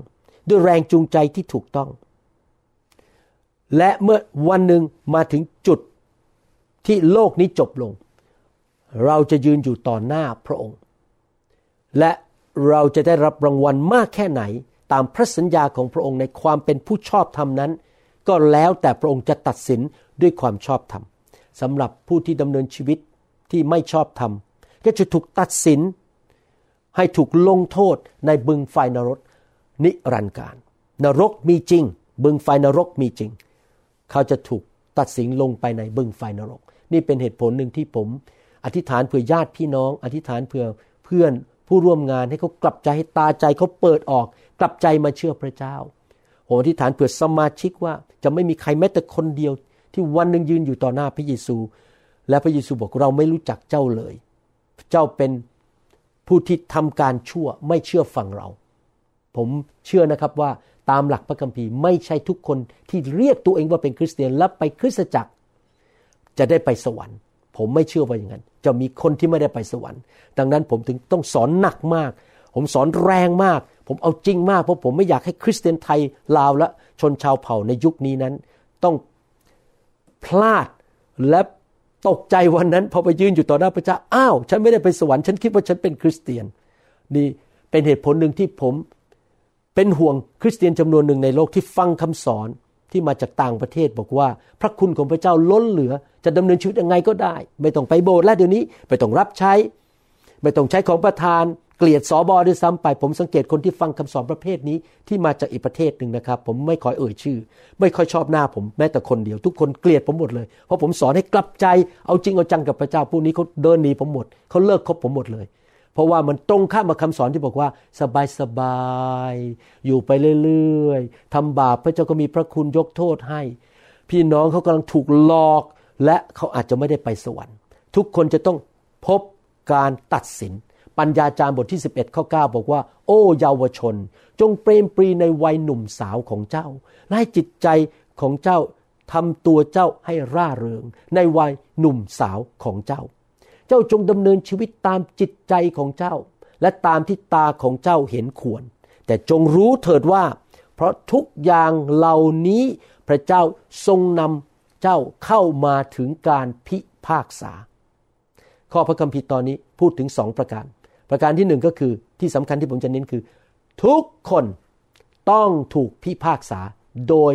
ด้วยแรงจูงใจที่ถูกต้อง และเมื่อวันหนึ่งมาถึงจุดที่โลกนี้จบลง เราจะยืนอยู่ต่อหน้าพระองค์ และเราจะได้รับรางวัลมากแค่ไหนตามพระสัญญาของพระองค์ในความเป็นผู้ชอบธรรมนั้น ก็แล้วแต่พระองค์จะตัดสินด้วยความชอบธรรมสำหรับผู้ที่ดำเนินชีวิตที่ไม่ชอบธรรม ก็จะถูกตัดสิน ให้ถูกลงโทษในบึงไฟนรกนิรันดร์การ นรกมีจริง บึงไฟนรกมีจริง เขาจะถูกตัดสินลงไปในบึงไฟนรก นี่เป็นเหตุผลหนึ่งที่ผม อธิษฐานเผื่อญาติพี่น้อง อธิษฐานเผื่อเพื่อนผู้ร่วมงานให้เขากลับใจให้ตาใจเขาเปิดออก กลับใจมาเชื่อพระเจ้า ผมอธิษฐานเผื่อสมาชิกว่าจะไม่มีใครแม้แต่คนเดียว ที่วันหนึ่งยืนอยู่ต่อหน้าพระเยซู และพระเยซูบอกเราไม่รู้จักเจ้าเลย เจ้าเป็นผู้ที่ทำการชั่วไม่เชื่อฟังเรา ผมเชื่อนะครับว่าตามหลักพระคัมภีร์ไม่ใช่ทุกคนที่เรียกตัวเองว่าเป็นคริสเตียนแล้วไปคริสตจักร จะได้ไปสวรรค์ ผมไม่เชื่อว่าอย่างนั้น จะมีคนที่ไม่ได้ไปสวรรค์ ดังนั้นผมถึงต้องสอนหนักมาก ผมสอนแรงมาก ผมเอาจริงมากเพราะผมไม่อยากให้คริสเตียนไทยลาวและชนชาวเผ่าในยุคนี้นั้น ต้องพลาดและตกใจวันนั้นพอไปยืนอยู่ต่อหน้าพระเจ้าอ้าวฉันไม่ได้ไปสวรรค์ฉันคิดว่าฉันเป็นคริสเตียน นี่เป็นเหตุผลหนึ่งที่ผมเป็นห่วงคริสเตียนจำนวนหนึ่งในโลกที่ฟังคำสอนที่มาจากต่างประเทศบอกว่า พระคุณของพระเจ้าล้นเหลือจะดำเนินชีวิตยังไงก็ได้ ไม่ต้องไปโบสถ์แล้วเดี๋ยวนี้ไม่ต้องรับใช้ ไม่ต้องใช้ของประทาน เกลียดสอบอด้วยซ้ำไป ผมสังเกตคนที่ฟังคำสอนประเภทนี้ที่มาจากอีกประเทศหนึ่งนะครับ ผมไม่ค่อยเอ่ยชื่อ ไม่ค่อยชอบหน้าผมแม้แต่คนเดียว ทุกคนเกลียดผมหมดเลย เพราะผมสอนให้กลับใจเอาจริงเอาจังกับพระเจ้าพวกนี้เขาเดินหนีผมหมดเขาเลิกคบผมหมดเลย เพราะว่ามันตรงข้ามกับคำสอนที่บอกว่า สบายสบายอยู่ไปเรื่อยๆทำบาปพระเจ้าก็มีพระคุณยกโทษให้ พี่น้องเขากำลังถูกหลอก และเขาอาจจะไม่ได้ไปสวรรค์ ทุกคนจะต้องพบการตัดสิน ปัญญาจารย์บทที่ 11ข้อ9บอกว่า โอ้เยาวชน จงเปรมปรีในวัยหนุ่มสาวของเจ้า และให้จิตใจของเจ้าทำตัวเจ้าให้ร่าเริง ในวัยหนุ่มสาวของเจ้า เจ้าจงดำเนินชีวิตตามจิตใจของเจ้า และตามที่ตาของเจ้าเห็นควร แต่จงรู้เถิดว่า เพราะทุกอย่างเหล่านี้พระเจ้าทรงนำเจ้าเข้ามาถึงการพิพากษา ข้อพระคัมภีร์ตอนนี้พูดถึงสองประการ ประการที่หนึ่งก็คือที่สำคัญที่ผมจะเน้นคือ ทุกคนต้องถูกพิพากษาโดย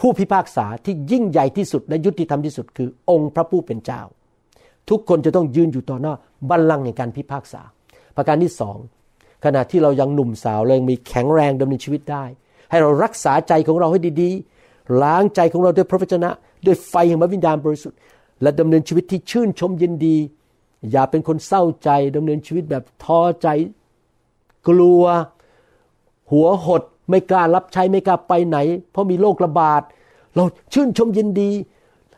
ผู้พิพากษาที่ยิ่งใหญ่ที่สุดและยุติธรรมที่สุด คือองค์พระผู้เป็นเจ้า ทุกคนจะต้องยืนอยู่ต่อหน้าบัลลังก์ในการพิพากษา ประการที่สองขณะที่เรายังหนุ่มสาวเรายังมีแข็งแรงดำเนินชีวิตได้ ให้เรารักษาใจของเราให้ดีๆ ล้างใจของเราด้วยพระวจนะ ด้วยไฟแห่งพระวิญญาณบริสุทธิ์ และดำเนินชีวิตที่ชื่นชมยินดี อย่าเป็นคนเศร้าใจดำเนินชีวิตแบบท้อใจ กลัว หัวหด ไม่กล้ารับใช้ไม่กล้าไปไหน เพราะมีโรคระบาด เราชื่นชมยินดี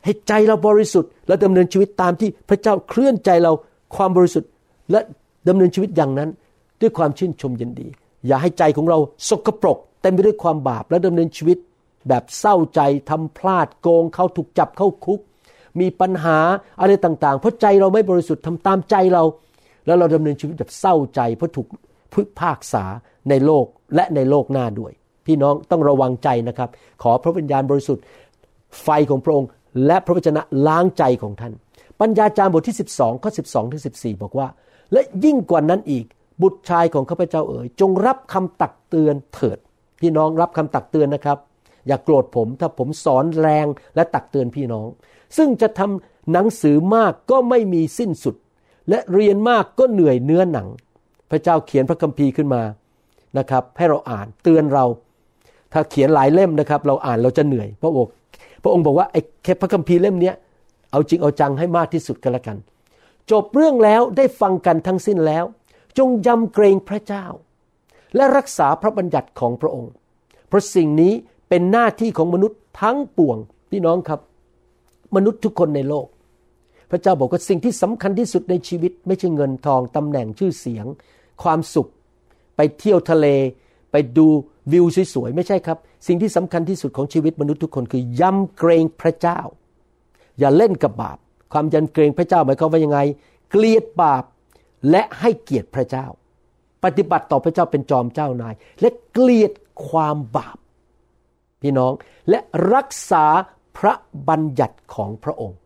ให้ใจเราบริสุทธิ์ และดำเนินชีวิตตามที่พระเจ้าเคลื่อนใจเราความบริสุทธิ์ และดำเนินชีวิตอย่างนั้น ด้วยความชื่นชมยินดี อย่าให้ใจของเราสกปรกเต็มไปด้วยความบาปและดำเนินชีวิต แบบเศร้าใจทำพลาดโกงเขาถูกจับเข้าคุก มีปัญหาอะไรต่างๆ เพราะใจเราไม่บริสุทธิ์ทำตามใจเรา แล้วเราดำเนินชีวิตแบบเศร้าใจ เพราะถูกพึกภาคษาในโลกและในโลกหน้าด้วย พี่น้องต้องระวังใจนะครับ ขอพระวิญญาณบริสุทธิ์ไฟของพระองค์ และพระวจนะล้างใจของท่าน ปัญญาจารย์บทที่ 12ข้อ12ถึง14 บอกว่า และยิ่งกว่านั้นอีกบุตรชายของข้าพเจ้าเอ๋ยจงรับคำตักเตือนเถิด พี่น้องรับคำตักเตือนนะครับ อย่ากโกรธผมถ้าผมสอนแรงและตักเตือนพี่น้อง ซึ่งจะทำหนังสือมากก็ไม่มีสิ้นสุด และเรียนมากก็เหนื่อยเนื้อหนัง พระเจ้าเขียนพระคัมภีร์ขึ้นมานะครับ ให้เราอ่านเตือนเรา ถ้าเขียนหลายเล่มนะครับ เราอ่านเราจะเหนื่อย พระอกพระองค์บอกว่าไอ้แค่พระคัมภีร์เล่มนี้เอาจริงเอาจังให้มากที่สุดกันละกัน จบเรื่องแล้วได้ฟังกันทั้งสิ้นแล้ว จงยำเกรงพระเจ้า และรักษาพระบัญญัติของพระองค์ เพราะสิ่งนี้เป็นหน้าที่ของมนุษย์ทั้งปวงพี่น้องครับ มนุษย์ทุกคนในโลก พระเจ้าบอกว่าสิ่งที่สำคัญที่สุดในชีวิต ไม่ใช่เงินทองตำแหน่งชื่อเสียง ความสุข ไปเที่ยวทะเล ไปดูวิวสวยๆไม่ใช่ครับ สิ่งที่สำคัญที่สุดของชีวิตมนุษย์ทุกคนคือยำเกรงพระเจ้า อย่าเล่นกับบาป ความยำเกรงพระเจ้าหมายความว่ายังไง เกลียดบาปและให้เกียรติพระเจ้า ปฏิบัติต่อพระเจ้าเป็นจอมเจ้านาย และเกลียดความบาป พี่น้องและรักษา พระบัญญัติของพระองค์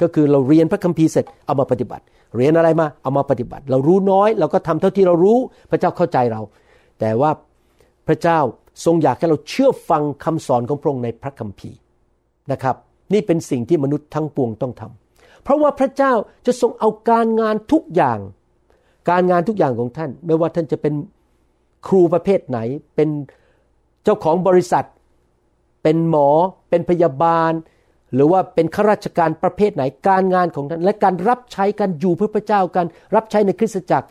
ก็คือเราเรียนพระคัมภีร์เสร็จเอามาปฏิบัติ เรียนอะไรมาเอามาปฏิบัติ เรารู้น้อยเราก็ทำเท่าที่เรารู้พระเจ้าเข้าใจเรา แต่ว่าพระเจ้าทรงอยากให้เราเชื่อฟังคำสอนของพระองค์ในพระคัมภีร์นะครับ นี่เป็นสิ่งที่มนุษย์ทั้งปวงต้องทำเพราะว่าพระเจ้าจะทรงเอาการงานทุกอย่าง การงานทุกอย่างของท่าน ไม่ว่าท่านจะเป็นครูประเภทไหนเป็นเจ้าของบริษัท เป็นหมอ เป็นพยาบาล หรือว่าเป็นข้าราชการประเภทไหนการงานของท่าน และการรับใช้การอยู่เพื่อพระเจ้าการรับใช้ในคริสตจักร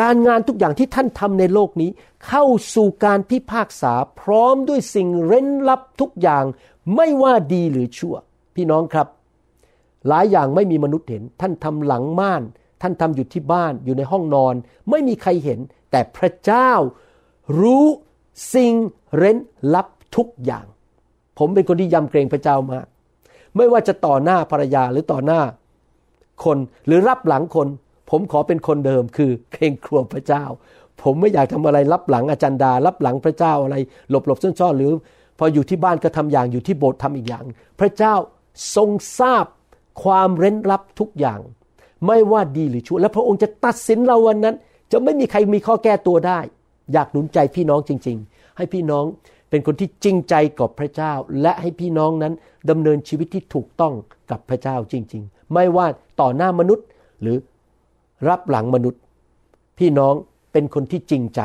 การงานทุกอย่างที่ท่านทำในโลกนี้ เข้าสู่การพิพากษาพร้อมด้วยสิ่งเร้นลับทุกอย่างไม่ว่าดีหรือชั่ว พี่น้องครับ หลายอย่างไม่มีมนุษย์เห็น ท่านทำหลังม่าน ท่านทำอยู่ที่บ้านอยู่ในห้องนอน ไม่มีใครเห็น แต่พระเจ้ารู้สิ่งเร้นลับทุกอย่าง ผมเป็นคนที่ยำเกรงพระเจ้ามาก ไม่ว่าจะต่อหน้าภรรยาหรือต่อหน้าคนหรือรับหลังคน ผมขอเป็นคนเดิมคือเกรงกลัวพระเจ้า ผมไม่อยากทำอะไรรับหลังอาจารย์ดา รับหลังพระเจ้าอะไร หลบหลบซ่อนๆหรือ พออยู่ที่บ้านก็ทำอย่างอยู่ที่โบสถ์ทำอีกอย่าง พระเจ้าทรงทราบความเร้นลับทุกอย่าง ไม่ว่าดีหรือชั่ว และพระองค์จะตัดสินเราวันนั้น จะไม่มีใครมีข้อแก้ตัวได้ อยากหนุนใจพี่น้องจริง ๆ ให้พี่น้อง เป็นคนที่จริงใจกับพระเจ้า และให้พี่น้องนั้นดำเนินชีวิตที่ถูกต้องกับพระเจ้าจริง ๆ ไม่ว่าต่อหน้ามนุษย์หรือรับหลังมนุษย์ พี่น้องเป็นคนที่จริงใจ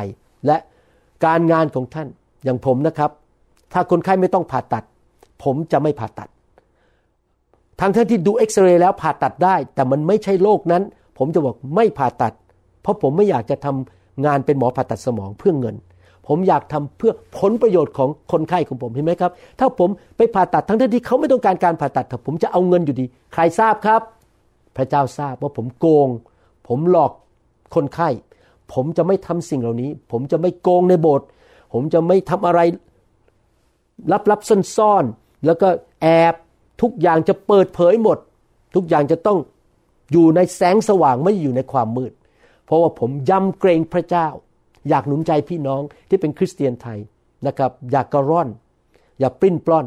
และการงานของท่านอย่างผมนะครับ ถ้าคนไข้ไม่ต้องผ่าตัด ผมจะไม่ผ่าตัดทั้งท่านที่ดูเอ็กซเรย์แล้วผ่าตัดได้ แต่มันไม่ใช่โรคนั้น ผมจะบอกไม่ผ่าตัด เพราะผมไม่อยากจะทำงานเป็นหมอผ่าตัดสมองเพื่อเงิน ผมอยากทำเพื่อผลประโยชน์ของคนไข้ของผมเห็นไหมครับ ถ้าผมไปผ่าตัดทั้งที่เขาไม่ต้องการการผ่าตัดแต่ผมจะเอาเงินอยู่ดี ใครทราบครับ พระเจ้าทราบว่าผมโกง ผมหลอกคนไข้ ผมจะไม่ทำสิ่งเหล่านี้ ผมจะไม่โกงในโบสถ์ผมจะไม่ทำอะไรลับๆซ่อนๆแล้วก็แอบทุกอย่างจะเปิดเผยหมด ทุกอย่างจะต้องอยู่ในแสงสว่างไม่อยู่ในความมืด เพราะว่าผมยำเกรงพระเจ้า อยากหนุนใจพี่น้องที่เป็นคริสเตียนไทยนะครับ อย่ากกระร่อน อย่าปริ้นปล้อน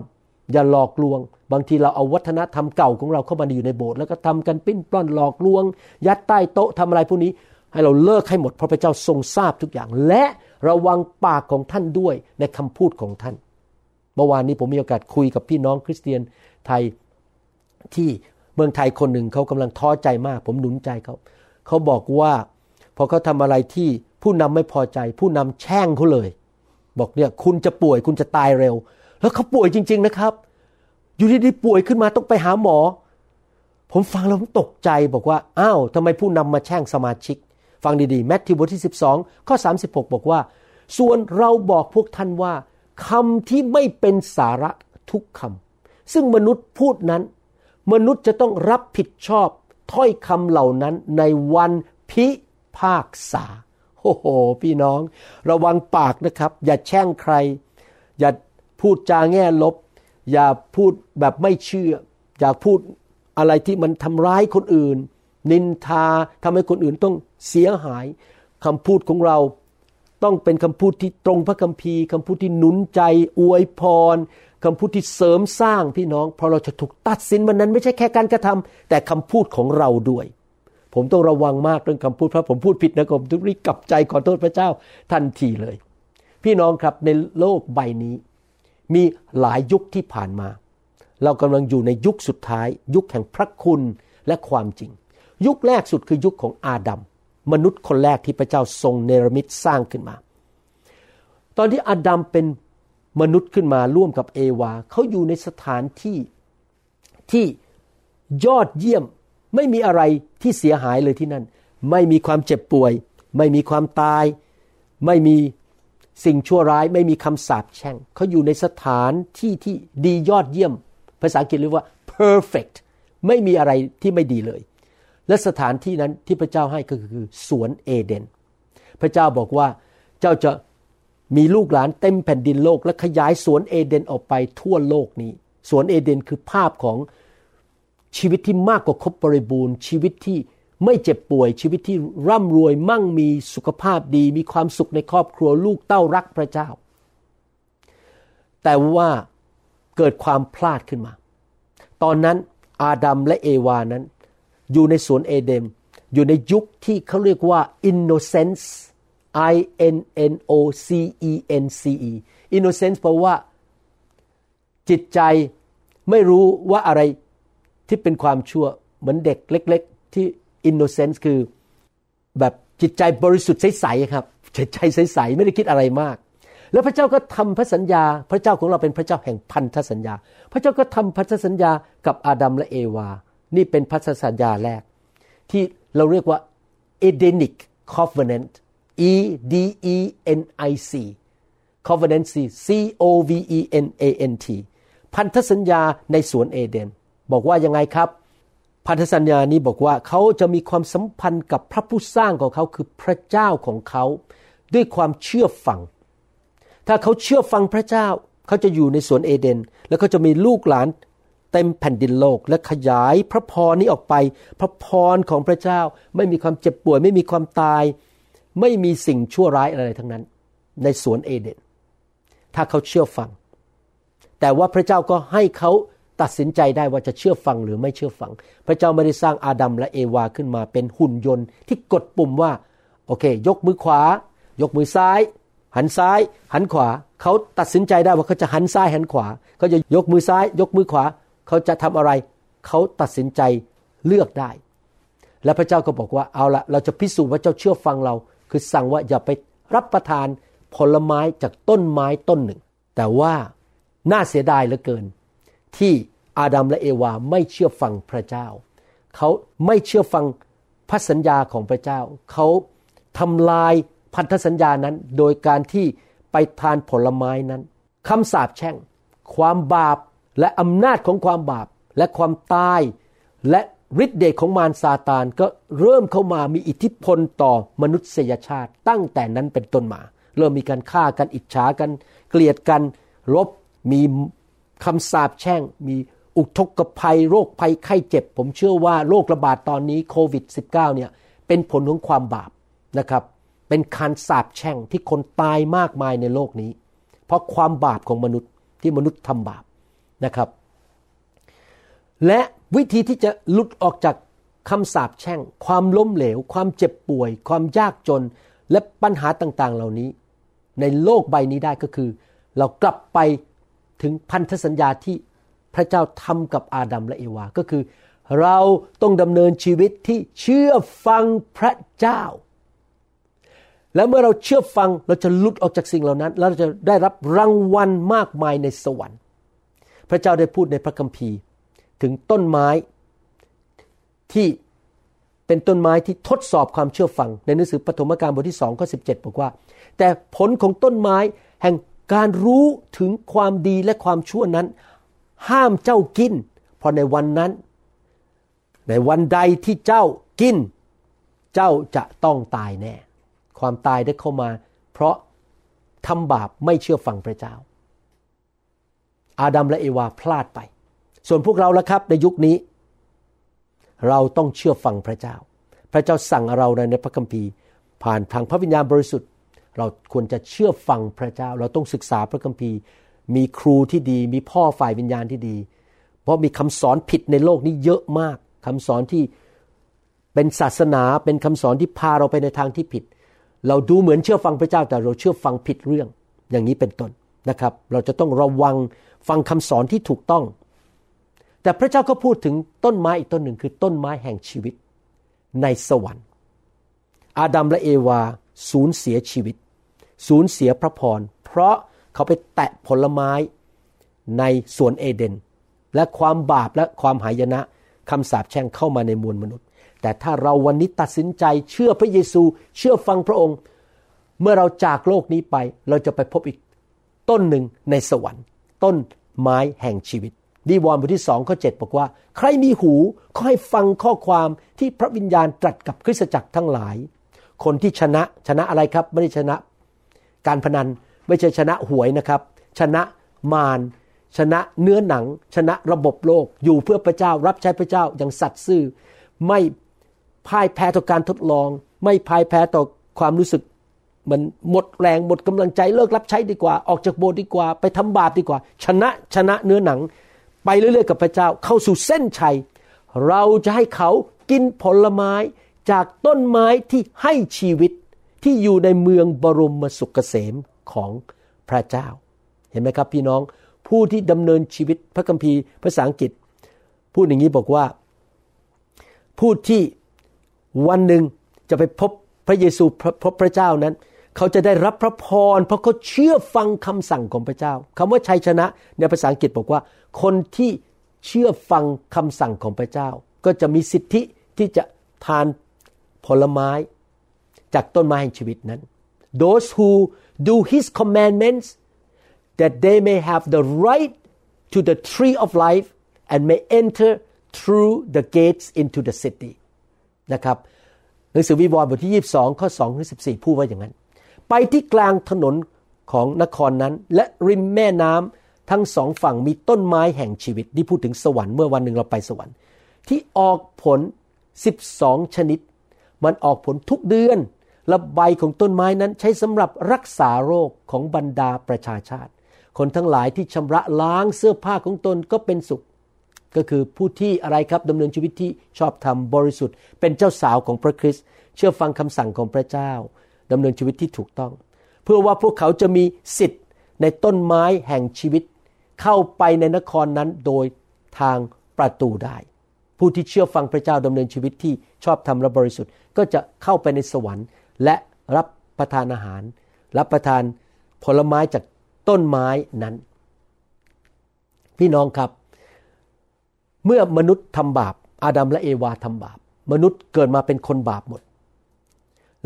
อย่าหลอกลวง บางทีเราเอาวัฒนธรรมเก่าของเราเข้ามาอยู่ในโบสถ์แล้วก็ทำกันปิ้นปล้อนหลอกลวง ยัดใต้โต๊ะทำอะไรพวกนี้ ให้เราเลิกให้หมดเพราะพระเจ้าทรงทราบทุกอย่าง และระวังปากของท่านด้วยในคำพูดของท่าน เมื่อวานนี้ผมมีโอกาสคุยกับพี่น้องคริสเตียนไทยที่เมืองไทยคนหนึ่งเขากำลังท้อใจมาก ผมหนุนใจเขาเขาบอกว่า อเขาทำอะไรที่ผู้นำไม่พอใจ ผู้นำแช่งเขาเลย บอกเนี่ยคุณจะป่วยคุณจะตายเร็ว แล้วเขาป่วยจริง ๆนะครับ อยู่ดีๆป่วยขึ้นมาต้องไปหาหมอ ผมฟังแล้วผมตกใจบอกว่าอ้าวทำไมผู้นำมาแช่งสมาชิก ฟังดีๆแมทธิวบทที่ 12 ข้อ 36 บอกว่า ส่วนเราบอกพวกท่านว่าคำที่ไม่เป็นสาระทุกคำซึ่งมนุษย์พูดนั้น มนุษย์จะต้องรับผิดชอบถ้อยคำเหล่านั้นในวันพิ พากษาโอ้โห พี่น้อง ระวังปากนะครับ อย่าแช่งใคร อย่าพูดจาแง่ลบ อย่าพูดแบบไม่เชื่อ อย่าพูดอะไรที่มันทำร้ายคนอื่น นินทาทำให้คนอื่นต้องเสียหายคำพูดของเราต้องเป็นคำพูดที่ตรงพระคัมภีร์คำพูดที่หนุนใจอวยพรคำพูดที่เสริมสร้างพี่น้อง เพราะเราจะถูกตัดสินวันนั้นไม่ใช่แค่การกระทำแต่คำพูดของเราด้วย ผมต้องระวังมากเรื่องคำพูดเพราะผมพูดผิดนะผมต้องรีบกลับใจขอโทษพระเจ้าทันทีเลย พี่น้องครับในโลกใบนี้ มีหลายยุคที่ผ่านมา เรากำลังอยู่ในยุคสุดท้าย ยุคแห่งพระคุณและความจริง ยุคแรกสุดคือยุคของอาดัมมนุษย์คนแรกที่พระเจ้าทรงเนรมิตสร้างขึ้นมา ตอนที่อาดัมเป็นมนุษย์ขึ้นมาร่วมกับเอวาเขาอยู่ในสถานที่ที่ยอดเยี่ยม ไม่มีอะไรที่เสียหายเลยที่นั่น ไม่มีความเจ็บป่วย ไม่มีความตาย ไม่มีสิ่งชั่วร้าย ไม่มีคำสาปแช่งเขาอยู่ในสถานที่ที่ดียอดเยี่ยม ภาษาอังกฤษเรียกว่า perfect ไม่มีอะไรที่ไม่ดีเลย และสถานที่นั้นที่พระเจ้าให้ก็คือสวนเอเดน พระเจ้าบอกว่าเจ้าจะมีลูกหลานเต็มแผ่นดินโลก และขยายสวนเอเดนออกไปทั่วโลกนี้ สวนเอเดนคือภาพของ ชีวิตที่มากกว่าครบบริบูรณ์ ชีวิตที่ไม่เจ็บป่วย ชีวิตที่ร่ำรวยมั่งมีสุขภาพดี มีความสุขในครอบครัวลูกเต้ารักพระเจ้า แต่ว่าเกิดความพลาดขึ้นมา ตอนนั้นอาดัมและเอวานั้น อยู่ในสวนเอเดนอยู่ในยุคที่เขาเรียกว่า innocence I N N O C E N C E innocence แปลว่า จิตใจไม่รู้ว่าอะไร ที่เป็นความชั่วเหมือนเด็กเล็ก ๆ ที่ innocence คือแบบจิตใจบริสุทธิ์ใสๆครับจิตใจใสๆไม่ได้คิดอะไรมาก แล้วพระเจ้าก็ทำพระสัญญา พระเจ้าของเราเป็นพระเจ้าแห่งพันธสัญญา พระเจ้าก็ทำพันธสัญญากับอาดัมและเอวา นี่เป็นพันธสัญญาแรก ที่เราเรียกว่า Edenic Covenant E D E N I C Covenant C C O V E N A N T พันธสัญญาในสวนเอเดน บอกว่ายังไงครับ พันธสัญญานี้บอกว่าเขาจะมีความสัมพันธ์กับพระผู้สร้างของเขาคือพระเจ้าของเขาด้วยความเชื่อฟัง ถ้าเขาเชื่อฟังพระเจ้า เขาจะอยู่ในสวนเอเดน แล้วเขาจะมีลูกหลานเต็มแผ่นดินโลกและขยายพระพรนี้ออกไป พระพรของพระเจ้า ไม่มีความเจ็บป่วย ไม่มีความตาย ไม่มีสิ่งชั่วร้ายอะไรทั้งนั้น ในสวนเอเดน ถ้าเขาเชื่อฟัง แต่ว่าพระเจ้าก็ให้เขา ตัดสินใจได้ว่าจะเชื่อฟังหรือไม่เชื่อฟัง พระเจ้าไม่ได้สร้างอาดัมและเอวาขึ้นมาเป็นหุ่นยนต์ที่กดปุ่มว่าโอเค ยกมือขวา ยกมือซ้าย หันซ้าย หันขวา เขาตัดสินใจได้ว่าเขาจะหันซ้ายหันขวา เขาจะยกมือซ้าย ยกมือขวา เขาจะทำอะไร เขาตัดสินใจเลือกได้ และพระเจ้าก็บอกว่าเอาละเราจะพิสูจน์ว่าเจ้าเชื่อฟังเรา คือสั่งว่าอย่าไปรับประทานผลไม้จากต้นไม้ต้นหนึ่ง แต่ว่าน่าเสียดายเหลือเกิน ที่อาดัมและเอวาไม่เชื่อฟังพระเจ้า เขาไม่เชื่อฟังพันธสัญญาของพระเจ้า เขาทำลายพันธสัญญานั้น โดยการที่ไปทานผลไม้นั้นคำสาปแช่ง ความบาปและอำนาจของความบาปและความตายและฤทธิเดชของมารซาตานก็เริ่มเข้ามามีอิทธิพลต่อมนุษยชาติตั้งแต่นั้นเป็นต้นมา เริ่มมีการฆ่ากันอิจฉากัน เกลียดกันรบมี คำสาปแช่งมีอุทกภัยโรคภัยไข้เจ็บ ผมเชื่อว่าโรคระบาดตอนนี้โควิด -19 เนี่ยเป็นผลของความบาปนะครับ เป็นการสาปแช่งที่คนตายมากมายในโลกนี้ เพราะความบาปของมนุษย์ที่มนุษย์ทำบาปนะครับ และวิธีที่จะหลุดออกจากคำสาปแช่ง ความล้มเหลว ความเจ็บป่วย ความยากจนและปัญหาต่างๆ เหล่านี้ ในโลกใบนี้ได้ก็คือ เรากลับไป ถึงพันธสัญญาที่พระเจ้าทำกับอาดัมและเอวา ก็คือ เราต้องดำเนินชีวิตที่เชื่อฟังพระเจ้า แล้วเมื่อเราเชื่อฟังเราจะหลุดออกจากสิ่งเหล่านั้น แล้วเราจะได้รับรางวัลมากมายในสวรรค์ พระเจ้าได้พูดในพระคัมภีร์ ถึงต้นไม้ที่เป็นต้นไม้ที่ทดสอบความเชื่อฟัง ในหนังสือปฐมกาลบทที่สองข้อสิบอกว่า แต่ผลของต้นไม้แห่ง การรู้ถึงความดีและความชั่วนั้น ห้ามเจ้ากิน เพราะในวันนั้น ในวันใดที่เจ้ากิน เจ้าจะต้องตายแน่ ความตายได้เข้ามา เพราะทำบาปไม่เชื่อฟังพระเจ้า อาดัมและเอวาพลาดไป ส่วนพวกเราละครับในยุคนี้ เราต้องเชื่อฟังพระเจ้า พระเจ้าสั่งเราในพระคัมภีร์ ผ่านทางพระวิญญาณบริสุทธิ์ เราควรจะเชื่อฟังพระเจ้า เราต้องศึกษาพระคัมภีร์ มีครูที่ดี มีพ่อฝ่ายวิญญาณที่ดี เพราะมีคำสอนผิดในโลกนี้เยอะมากคำสอนที่เป็นศาสนาเป็นคำสอนที่พาเราไปในทางที่ผิด เราดูเหมือนเชื่อฟังพระเจ้าแต่เราเชื่อฟังผิดเรื่อง อย่างนี้เป็นต้นนะครับ เราจะต้องระวังฟังคำสอนที่ถูกต้อง แต่พระเจ้าก็พูดถึงต้นไม้อีกต้นหนึ่งคือต้นไม้แห่งชีวิตในสวรรค์ อาดัมและเอวาสูญเสียชีวิต สูญเสียพระพร เพราะเขาไปแตะผลไม้ในสวนเอเดน และความบาปและความหายนะคำสาปแช่งเข้ามาในมวลมนุษย์ แต่ถ้าเราวันนี้ตัดสินใจเชื่อพระเยซูเชื่อฟังพระองค์ เมื่อเราจากโลกนี้ไป เราจะไปพบอีกต้นหนึ่งในสวรรค์ ต้นไม้แห่งชีวิตดีวอนบทที่สองข้อเจ็ดบอกว่า ใครมีหูก็ให้ฟังข้อความที่พระวิญญาณตรัสกับคริสตจักรทั้งหลาย คนที่ชนะชนะอะไรครับ ไม่ได้ชนะ การพนันไม่ใช่ชนะหวยนะครับ ชนะมารชนะเนื้อหนัง ชนะระบบโลก อยู่เพื่อพระเจ้ารับใช้พระเจ้าอย่างสัตย์ซื่อ ไม่พ่ายแพ้ต่อการทดลอง ไม่พ่ายแพ้ต่อความรู้สึกมันหมดแรงหมดกำลังใจเลิกรับใช้ดีกว่า ออกจากโบสถ์ดีกว่า ไปทำบาปดีกว่า ชนะชนะเนื้อหนัง ไปเรื่อยๆกับพระเจ้าเข้าสู่เส้นชัย เราจะให้เขากินผลไม้จากต้นไม้ที่ให้ชีวิต ที่อยู่ในเมืองบรมสุขเกษมของพระเจ้า เห็นไหมครับพี่น้องผู้ที่ดำเนินชีวิตพระคัมภีร์ภาษาอังกฤษ พูดอย่างนี้บอกว่า ผู้ที่วันหนึ่งจะไปพบพระเยซูพบพระเจ้านั้น เขาจะได้รับพระพร เพราะเขาเชื่อฟังคำสั่งของพระเจ้าคำว่าชัยชนะในภาษาอังกฤษบอกว่า คนที่เชื่อฟังคำสั่งของพระเจ้า ก็จะมีสิทธิที่จะทานผลไม้ จากต้นไม้แห่งชีวิตนั้น those who do his commandments that they may have the right to the tree of life and may enter through the gates into the city นะครับหนังสือวิวรณ์บทที่ 22 ข้อ2ถึง14 พูดว่าอย่างนั้น ไปที่กลางถนนของนครนั้น และริมแม่น้ำทั้งสองฝั่งมีต้นไม้แห่งชีวิตที่พูดถึงสวรรค์เมื่อวันหนึ่งเราไปสวรรค์ ที่ออกผล 12 ชนิด มันออกผลทุกเดือน และใบของต้นไม้นั้นใช้สำหรับรักษาโรคของบรรดาประชาชาติ คนทั้งหลายที่ชำระล้างเสื้อผ้าของตนก็เป็นสุข ก็คือผู้ที่อะไรครับดำเนินชีวิตที่ชอบธรรมบริสุทธิ์ เป็นเจ้าสาวของพระคริสต์เชื่อฟังคำสั่งของพระเจ้าดำเนินชีวิตที่ถูกต้อง เพื่อว่าพวกเขาจะมีสิทธิ์ในต้นไม้แห่งชีวิต เข้าไปในนครนั้นโดยทางประตูได้ ผู้ที่เชื่อฟังพระเจ้าดำเนินชีวิตที่ชอบธรรมและบริสุทธิ์ ก็จะเข้าไปในสวรรค์ และรับประทานอาหาร รับประทานผลไม้จากต้นไม้นั้น พี่น้องครับ เมื่อมนุษย์ทำบาป อาดัมและเอวาทำบาป มนุษย์เกิดมาเป็นคนบาปหมด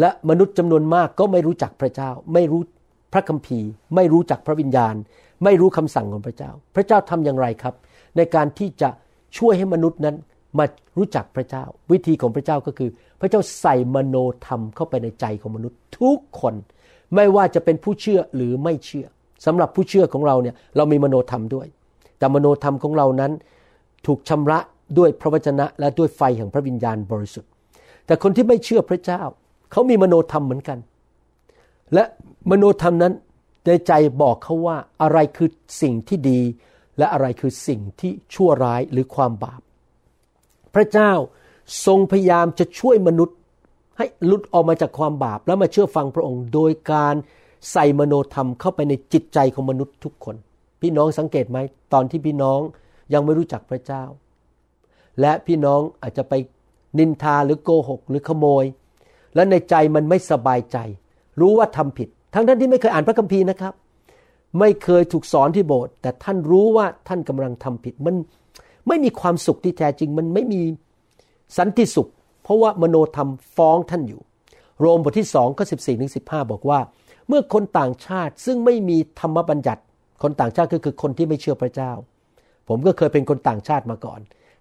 และมนุษย์จำนวนมากก็ไม่รู้จักพระเจ้า ไม่รู้พระคัมภีร์ ไม่รู้จักพระวิญญาณ ไม่รู้คำสั่งของพระเจ้า พระเจ้าทำอย่างไรครับ ในการที่จะช่วยให้มนุษย์นั้น มารู้จักพระเจ้า วิธีของพระเจ้าก็คือ พระเจ้าใส่มโนธรรมเข้าไปในใจของมนุษย์ทุกคน ไม่ว่าจะเป็นผู้เชื่อหรือไม่เชื่อสำหรับผู้เชื่อของเราเนี่ยเรามีมโนธรรมด้วย แต่มโนธรรมของเรานั้น ถูกชำระด้วยพระวจนะและด้วยไฟแห่งพระวิญญาณบริสุทธิ์ แต่คนที่ไม่เชื่อพระเจ้า เขามีมโนธรรมเหมือนกัน และมโนธรรมนั้นในใจบอกเขาว่าอะไรคือสิ่งที่ดี และอะไรคือสิ่งที่ชั่วร้ายหรือความบาป พระเจ้าทรงพยายามจะช่วยมนุษย์ให้หลุดออกมาจากความบาปแล้วมาเชื่อฟังพระองค์ โดยการใส่มโนธรรมเข้าไปในจิตใจของมนุษย์ทุกคน พี่น้องสังเกตไหมตอนที่พี่น้องยังไม่รู้จักพระเจ้า และพี่น้องอาจจะไปนินทาหรือโกหกหรือขโมย และในใจมันไม่สบายใจ รู้ว่าทำผิด ทั้งท่านที่ไม่เคยอ่านพระคัมภีร์นะครับ ไม่เคยถูกสอนที่โบสถ์แต่ท่านรู้ว่าท่านกำลังทำผิดมัน ไม่มีความสุขที่แท้จริง มันไม่มีสันติสุข เพราะว่ามโนธรรมฟ้องท่านอยู่ โรมบทที่สองข้อสิบสี่ถึงสิบห้าบอกว่า เมื่อคนต่างชาติซึ่งไม่มีธรรมบัญญัติ คนต่างชาติก็คือคนที่ไม่เชื่อพระเจ้า ผมก็เคยเป็นคนต่างชาติมาก่อน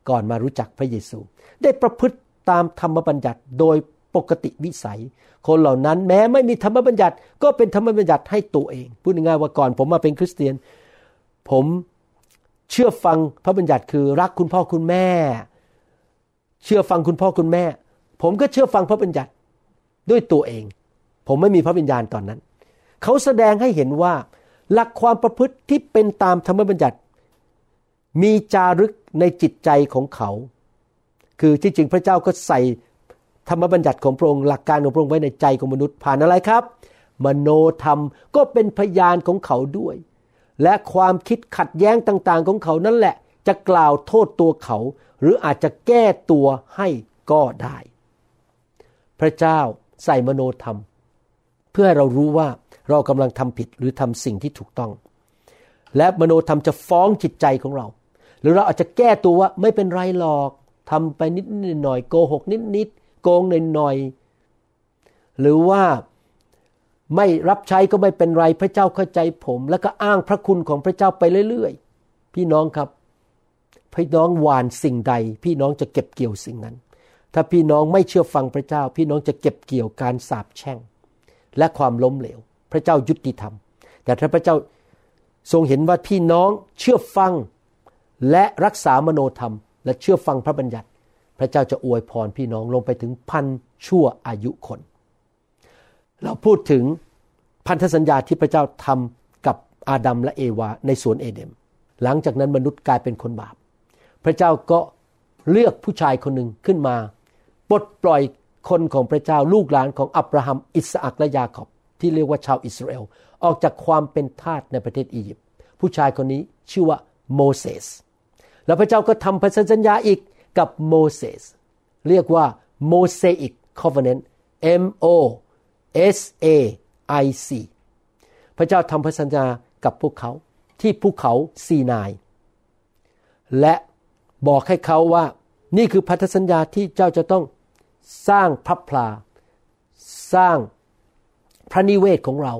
ก่อนมารู้จักพระเยซู ได้ประพฤติตามธรรมบัญญัติโดยปกติวิสัย คนเหล่านั้นแม้ไม่มีธรรมบัญญัติ ก็เป็นธรรมบัญญัติให้ตัวเอง พูดง่ายๆว่าก่อนผมมาเป็นคริสเตียน ผม เชื่อฟังพระบัญญัติคือรักคุณพ่อคุณแม่ เชื่อฟังคุณพ่อคุณแม่ ผมก็เชื่อฟังพระบัญญัติด้วยตัวเอง ผมไม่มีพระวิญญาณตอนนั้น เขาแสดงให้เห็นว่า หลักความประพฤติที่เป็นตามธรรมบัญญัติ มีจารึกในจิตใจของเขา คือที่จริงพระเจ้าก็ใส่ธรรมบัญญัติของพระองค์หลักการของพระองค์ไว้ในใจของมนุษย์ผ่านอะไรครับ มโนธรรมก็เป็นพยานของเขาด้วย และความคิดขัดแย้งต่างๆ ของเขานั่นแหละ จะกล่าวโทษตัวเขา หรืออาจจะแก้ตัวให้ก็ได้ พระเจ้าใส่มโนธรรม เพื่อให้เรารู้ว่าเรากำลังทำผิดหรือทำสิ่งที่ถูกต้อง และมโนธรรมจะฟ้องจิตใจของเรา หรือเราอาจจะแก้ตัวว่าไม่เป็นไรหรอกทำไปนิดหน่อยโกหกนิดนิดโกงหน่อยหน่อยหรือว่า ไม่รับใช้ก็ไม่เป็นไรพระเจ้าเข้าใจผม แล้วก็อ้างพระคุณของพระเจ้าไปเรื่อยๆ พี่น้องครับ พี่น้องหวานสิ่งใด พี่น้องจะเก็บเกี่ยวสิ่งนั้น ถ้าพี่น้องไม่เชื่อฟังพระเจ้า พี่น้องจะเก็บเกี่ยวการสาปแช่ง และความล้มเหลว พระเจ้ายุติธรรม แต่ถ้าพระเจ้าทรงเห็นว่าพี่น้องเชื่อฟังและรักษามโนธรรม และเชื่อฟังพระบัญญัติ พระเจ้าจะอวยพรพี่น้องลงไปถึงพันชั่วอายุคน เราพูดถึงพันธสัญญาที่พระเจ้าทำกับอาดัมและเอวาในสวนเอเดมหลังจากนั้นมนุษย์กลายเป็นคนบาป พระเจ้าก็เลือกผู้ชายคนหนึ่งขึ้นมาปลดปล่อยคนของพระเจ้าลูกหลานของอับราฮัมอิสอักและยาขอบที่เรียกว่าชาวอิสราเอลออกจากความเป็นทาสในประเทศอียิปต์ผู้ชายคนนี้ชื่อว่าโมเสสแล้วพระเจ้าก็ทำพันธสัญญาอีกกับโมเสสเรียกว่า Mosaic Covenant M O S A I C พระเจ้าทำพันธสัญญากับพวกเขาที่ภูเขาซีนาย และบอกให้เขาว่านี่คือพันธสัญญาที่เจ้าจะต้องสร้างพระพลา สร้างพระนิเวศของเรา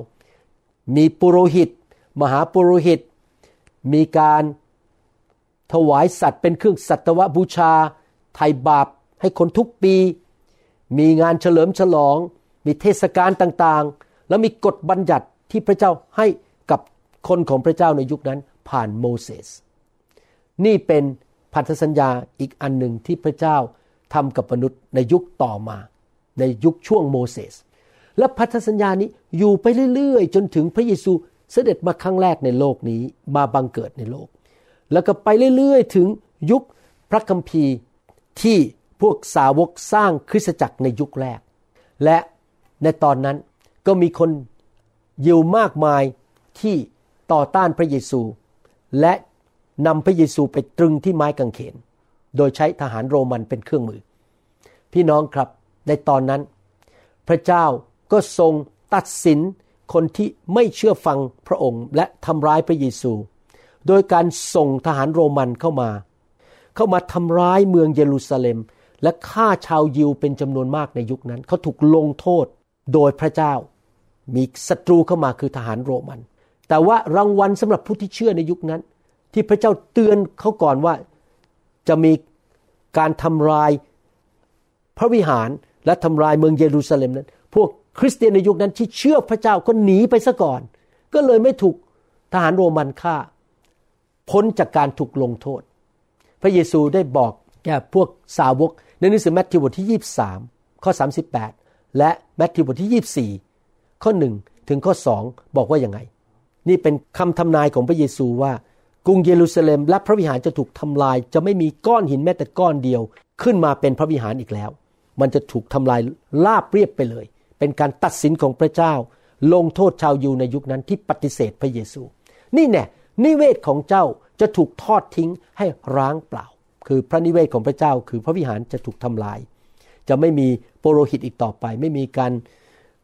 มีปุโรหิต มหาปุโรหิต มีการถวายสัตว์เป็นเครื่องสัตวบูชา ไถ่บาปให้คนทุกปี มีงานเฉลิมฉลอง มีเทศกาลต่างๆ แล้วมีกฎบัญญัติที่พระเจ้าให้กับคนของพระเจ้าในยุคนั้นผ่านโมเสส นี่เป็นพันธสัญญาอีกอันหนึ่งที่พระเจ้าทำกับมนุษย์ในยุคต่อมา ในยุคช่วงโมเสส และพันธสัญญานี้อยู่ไปเรื่อยๆ จนถึงพระเยซูเสด็จมาครั้งแรกในโลกนี้มาบังเกิดในโลก แล้วก็ไปเรื่อยๆ ถึงยุคพระคัมภีร์ที่พวกสาวกสร้างคริสตจักรในยุคแรก และ ในตอนนั้นก็มีคนยิวมากมายที่ต่อต้านพระเยซู และนำพระเยซูไปตรึงที่ไม้กางเขน โดยใช้ทหารโรมันเป็นเครื่องมือ พี่น้องครับในตอนนั้น พระเจ้าก็ทรงตัดสินคนที่ไม่เชื่อฟังพระองค์และทำร้ายพระเยซู โดยการส่งทหารโรมันเข้ามา เข้ามาทำร้ายเมืองเยรูซาเล็ม และฆ่าชาวยิวเป็นจำนวนมากในยุคนั้น เขาถูกลงโทษ โดยพระเจ้ามีศัตรูเข้ามาคือทหารโรมัน แต่ว่ารางวัลสำหรับผู้ที่เชื่อในยุคนั้น ที่พระเจ้าเตือนเขาก่อนว่าจะมีการทำลายพระวิหารและทำลายเมืองเยรูซาเล็มนั้น พวกคริสเตียนในยุคนั้นที่เชื่อพระเจ้าก็หนีไปซะก่อน ก็เลยไม่ถูกทหารโรมันฆ่า พ้นจากการถูกลงโทษ พระเยซูได้บอกแก่พวกสาวกในหนังสือแมทธิวบทที่ 23 ข้อ 38 และ แมทธิวบทที่ 24 ข้อ 1 ถึงข้อ 2 บอกว่าอย่างไง นี่เป็นคำทำนายของพระเยซูว่า กรุงเยรูซาเล็มและพระวิหารจะถูกทำลาย จะไม่มีก้อนหินแม้แต่ก้อนเดียว ขึ้นมาเป็นพระวิหารอีกแล้ว มันจะถูกทำลายลาบเรียบไปเลย เป็นการตัดสินของพระเจ้า ลงโทษชาวยูในยุคนั้นที่ปฏิเสธพระเยซู นี่แน่นิเวศของเจ้าจะถูกทอดทิ้งให้ร้างเปล่า คือพระนิเวศของพระเจ้า คือพระวิหารจะถูกทำลาย จะไม่มีโปโรหิตอีกต่อไป ไม่มีการ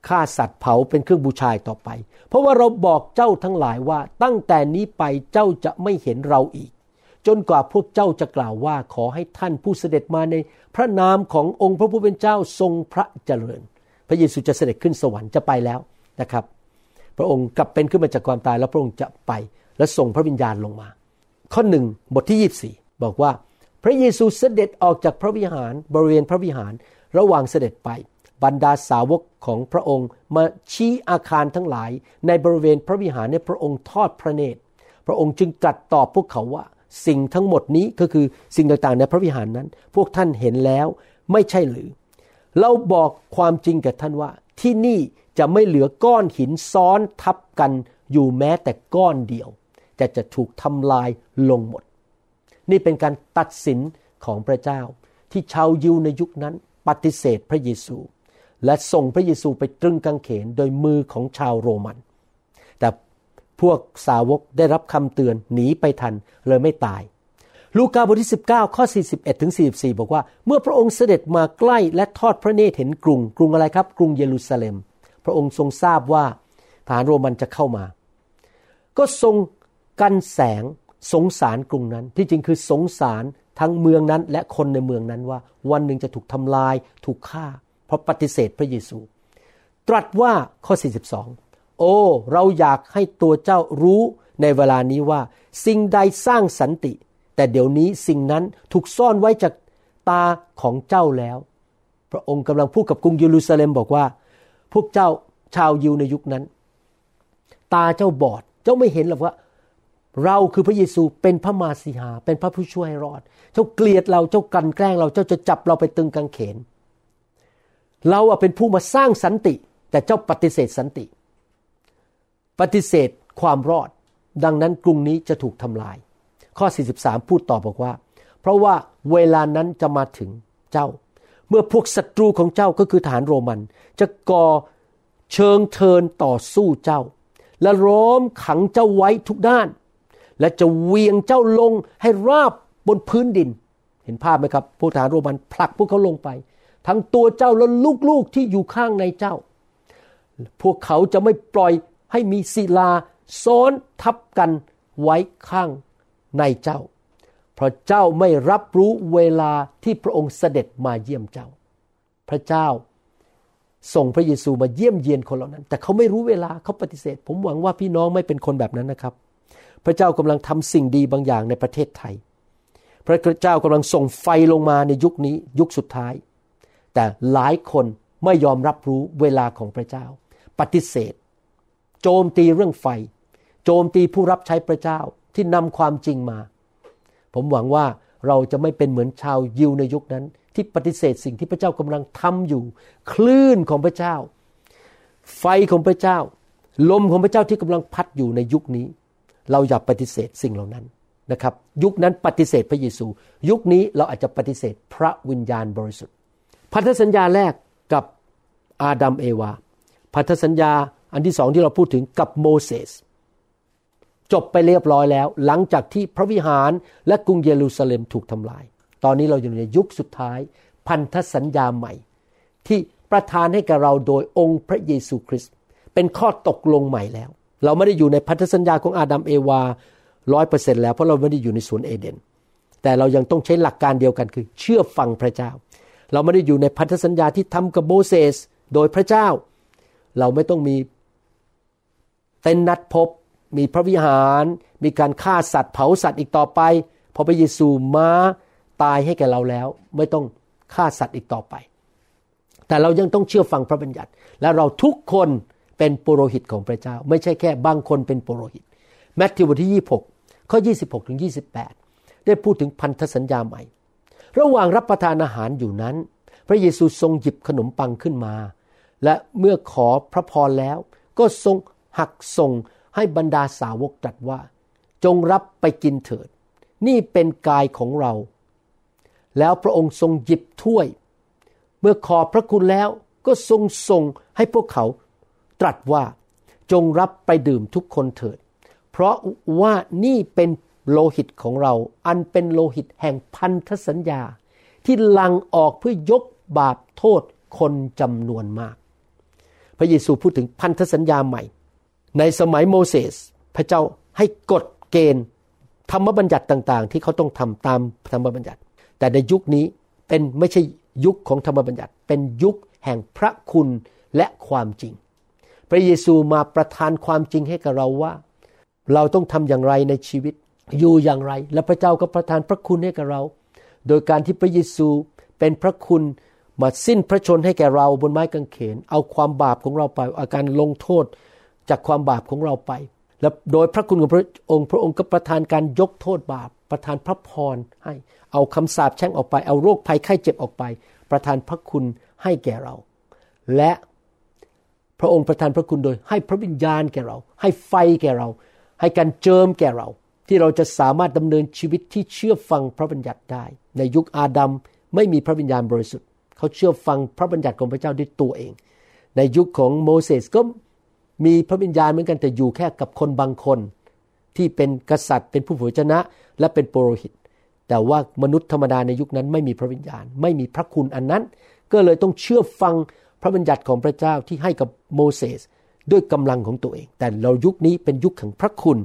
ฆ่าสัตว์เผาเป็นเครื่องบูชาต่อไป เพราะว่าเราบอกเจ้าทั้งหลายว่าตั้งแต่นี้ไปเจ้าจะไม่เห็นเราอีก จนกว่าพวกเจ้าจะกล่าวว่าขอให้ท่านผู้เสด็จมาในพระนามขององค์พระผู้เป็นเจ้าทรงพระเจริญ พระเยซูจะเสด็จขึ้นสวรรค์จะไปแล้วนะครับ พระองค์กลับเป็นขึ้นมาจากความตายแล้วพระองค์จะไปและส่งพระวิญญาณลงมา ข้อหนึ่งบทที่ 24 บอกว่า พระเยซูเสด็จออกจากพระวิหารบริเวณพระวิหารระหว่างเสด็จไป บรรดาสาวกของพระองค์มาชี้อาคารทั้งหลาย ในบริเวณพระวิหารในพระองค์ทอดพระเนตร พระองค์จึงตรัสตอบพวกเขาว่า สิ่งทั้งหมดนี้ก็คือสิ่งต่างๆ ในพระวิหารนั้น พวกท่านเห็นแล้วไม่ใช่หรือ เราบอกความจริงกับท่านว่า ที่นี่จะไม่เหลือก้อนหินซ้อนทับกันอยู่แม้แต่ก้อนเดียว แต่จะถูกทำลายลงหมด นี่เป็นการตัดสินของพระเจ้า ที่ชาวยิวในยุคนั้นปฏิเสธพระเยซู และส่งพระเยซูไปตรึงกางเขนโดยมือของชาวโรมัน แต่พวกสาวกได้รับคำเตือนหนีไปทันเลยไม่ตาย ลูกาบทที่ 19 ข้อ 41ถึง44 บอกว่า เมื่อพระองค์เสด็จมาใกล้และทอดพระเนตรเห็นกรุง กรุงอะไรครับ กรุงเยรูซาเล็ม พระองค์ทรงทราบว่าทหารโรมันจะเข้ามา ก็ทรงกันแสง สงสารกรุงนั้น ที่จริงคือสงสารทั้งเมืองนั้น และคนในเมืองนั้นว่า วันหนึ่งจะถูกทำลายถูกฆ่า เพราะปฏิเสธพระเยซู ตรัสว่าข้อ 42 โอ้ เราอยากให้ตัวเจ้ารู้ในเวลานี้ว่า สิ่งใดสร้างสันติ แต่เดี๋ยวนี้สิ่งนั้นถูกซ่อนไว้จากตาของเจ้าแล้ว พระองค์กำลังพูดกับกรุงเยรูซาเล็มบอกว่า พวกเจ้าชาวยิวในยุคนั้น ตาเจ้าบอด เจ้าไม่เห็นหรอกว่า เราคือพระเยซูเป็นพระมาสีหา เป็นพระผู้ช่วยรอด เจ้าเกลียดเราเจ้ากันแกล้งเราเจ้าจะจับเราไปตึงกางเขน เราเป็นผู้มาสร้างสันติ แต่เจ้าปฏิเสธสันติ ปฏิเสธความรอด ดังนั้นกรุงนี้จะถูกทำลาย ข้อ 43 พูดต่อบอกว่า เพราะว่าเวลานั้นจะมาถึงเจ้า เมื่อพวกศัตรูของเจ้าก็คือฐานโรมัน จะก่อเชิงเทินต่อสู้เจ้า และล้อมขังเจ้าไว้ทุกด้าน และจะเวียงเจ้าลงให้ราบบนพื้นดิน เห็นภาพไหมครับพวกฐานโรมันผลักพวกเขาลงไป ทั้งตัวเจ้าและลูกๆที่อยู่ข้างในเจ้า พวกเขาจะไม่ปล่อยให้มีศิลาซ้อนทับกันไว้ข้างในเจ้า เพราะเจ้าไม่รับรู้เวลาที่พระองค์เสด็จมาเยี่ยมเจ้า พระเจ้าส่งพระเยซูมาเยี่ยมเยียนคนเหล่านั้น แต่เขาไม่รู้เวลาเขาปฏิเสธ ผมหวังว่าพี่น้องไม่เป็นคนแบบนั้นนะครับ พระเจ้ากำลังทำสิ่งดีบางอย่างในประเทศไทย พระเจ้ากำลังส่งไฟลงมาในยุคนี้ยุคสุดท้าย แต่หลายคนไม่ยอมรับรู้เวลาของพระเจ้า ปฏิเสธ โจมตีเรื่องไฟ โจมตีผู้รับใช้พระเจ้าที่นำความจริงมา ผมหวังว่าเราจะไม่เป็นเหมือนชาวยิวในยุคนั้น ที่ปฏิเสธสิ่งที่พระเจ้ากำลังทำอยู่ คลื่นของพระเจ้า ไฟของพระเจ้า ลมของพระเจ้าที่กำลังพัดอยู่ในยุคนี้ เราอย่าปฏิเสธสิ่งเหล่านั้นนะครับ ยุคนั้นปฏิเสธพระเยซู ยุคนี้เราอาจจะปฏิเสธพระวิญญาณบริสุทธิ์ พันธสัญญาแรกกับอาดัมเอวา พันธสัญญาอันที่สองที่เราพูดถึงกับโมเสสจบไปเรียบร้อยแล้ว หลังจากที่พระวิหารและกรุงเยรูซาเล็มถูกทำลาย ตอนนี้เราอยู่ในยุคสุดท้าย พันธสัญญาใหม่ ที่ประทานให้กับเราโดยองค์พระเยซูคริสต์เป็นข้อตกลงใหม่แล้ว เราไม่ได้อยู่ในพันธสัญญาของอาดัมเอวาร้อยเปอร์เซ็นแล้วเพราะเราไม่ได้อยู่ในสวนเอเดน แต่เรายังต้องใช้หลักการเดียวกันคือ เชื่อฟังพระเจ้า เราไม่ได้อยู่ในพันธสัญญาที่ทำกับโมเสสโดยพระเจ้า เราไม่ต้องมีเต็นนัดพบ มีพระวิหาร มีการฆ่าสัตว์เผาสัตว์อีกต่อไปพอพระเยซูมาตายให้แก่เราแล้ว ไม่ต้องฆ่าสัตว์อีกต่อไป แต่เรายังต้องเชื่อฟังพระบัญญัติ และเราทุกคน เป็นปุโรหิตของพระเจ้า ไม่ใช่แค่บางคนเป็นปุโรหิตแมทธิวบทที่ 26 ข้อ 26ถึง28 ได้พูดถึงพันธสัญญาใหม่ ระหว่างรับประทานอาหารอยู่นั้น พระเยซูทรงหยิบขนมปังขึ้นมา และเมื่อขอพระพรแล้ว ก็ทรงหักส่งให้บรรดาสาวกตรัสว่า จงรับไปกินเถิด นี่เป็นกายของเรา แล้วพระองค์ทรงหยิบถ้วย เมื่อขอบพระคุณแล้วก็ทรงส่งให้พวกเขา ตรัสว่าจงรับไปดื่มทุกคนเถิด เพราะว่านี่เป็นโลหิตของเรา อันเป็นโลหิตแห่งพันธสัญญา ที่ลังออกเพื่อยกบาปโทษคนจำนวนมาก พระเยซูพูดถึงพันธสัญญาใหม่ ในสมัยโมเสสพระเจ้าให้กฎเกณฑ์ธรรมบัญญัติต่าง ๆ ที่เขาต้องทำตามธรรมบัญญัติ แต่ในยุคนี้เป็นไม่ใช่ยุคของธรรมบัญญัติ เป็นยุคแห่งพระคุณและความจริง พระเยซูมาประทานความจริงให้กับเราว่า เราต้องทำอย่างไรในชีวิต อยู่อย่างไร และพระเจ้าก็ประทานพระคุณให้กับเรา โดยการที่พระเยซูเป็นพระคุณมาสิ้นพระชนให้แก่เราบนไม้กางเขน เอาความบาปของเราไปอาการลงโทษจากความบาปของเราไป และโดยพระคุณของพระองค์ พระองค์ก็ประทานการยกโทษบาป ประทานพระพรให้ เอาคำสาปแช่งออกไป เอาโรคภัยไข้เจ็บออกไป ประทานพระคุณให้แก่เรา และ พระองค์ประทานพระคุณโดย ให้พระวิญญาณแก่เรา ให้ไฟแก่เรา ให้การเจิมแก่เรา ที่เราจะสามารถดำเนินชีวิตที่เชื่อฟังพระบัญญัติได้ ในยุคอาดัมไม่มีพระวิญญาณบริสุทธิ์ เขาเชื่อฟังพระบัญญัติของพระเจ้าด้วยตัวเอง ในยุคของโมเสสก็มีพระวิญญาณเหมือนกันแต่อยู่แค่กับคนบางคน ที่เป็นกษัตริย์ เป็นผู้เผยชนะ และเป็นปุโรหิต แต่ว่ามนุษย์ธรรมดาในยุคนั้นไม่มีพระวิญญาณ ไม่มีพระคุณอันนั้น ก็เลยต้องเชื่อฟัง พระบัญญัติของพระเจ้าที่ให้กับโมเสสด้วยกำลังของตัวเอง แต่เรายุคนี้เป็นยุคแห่งพระคุณ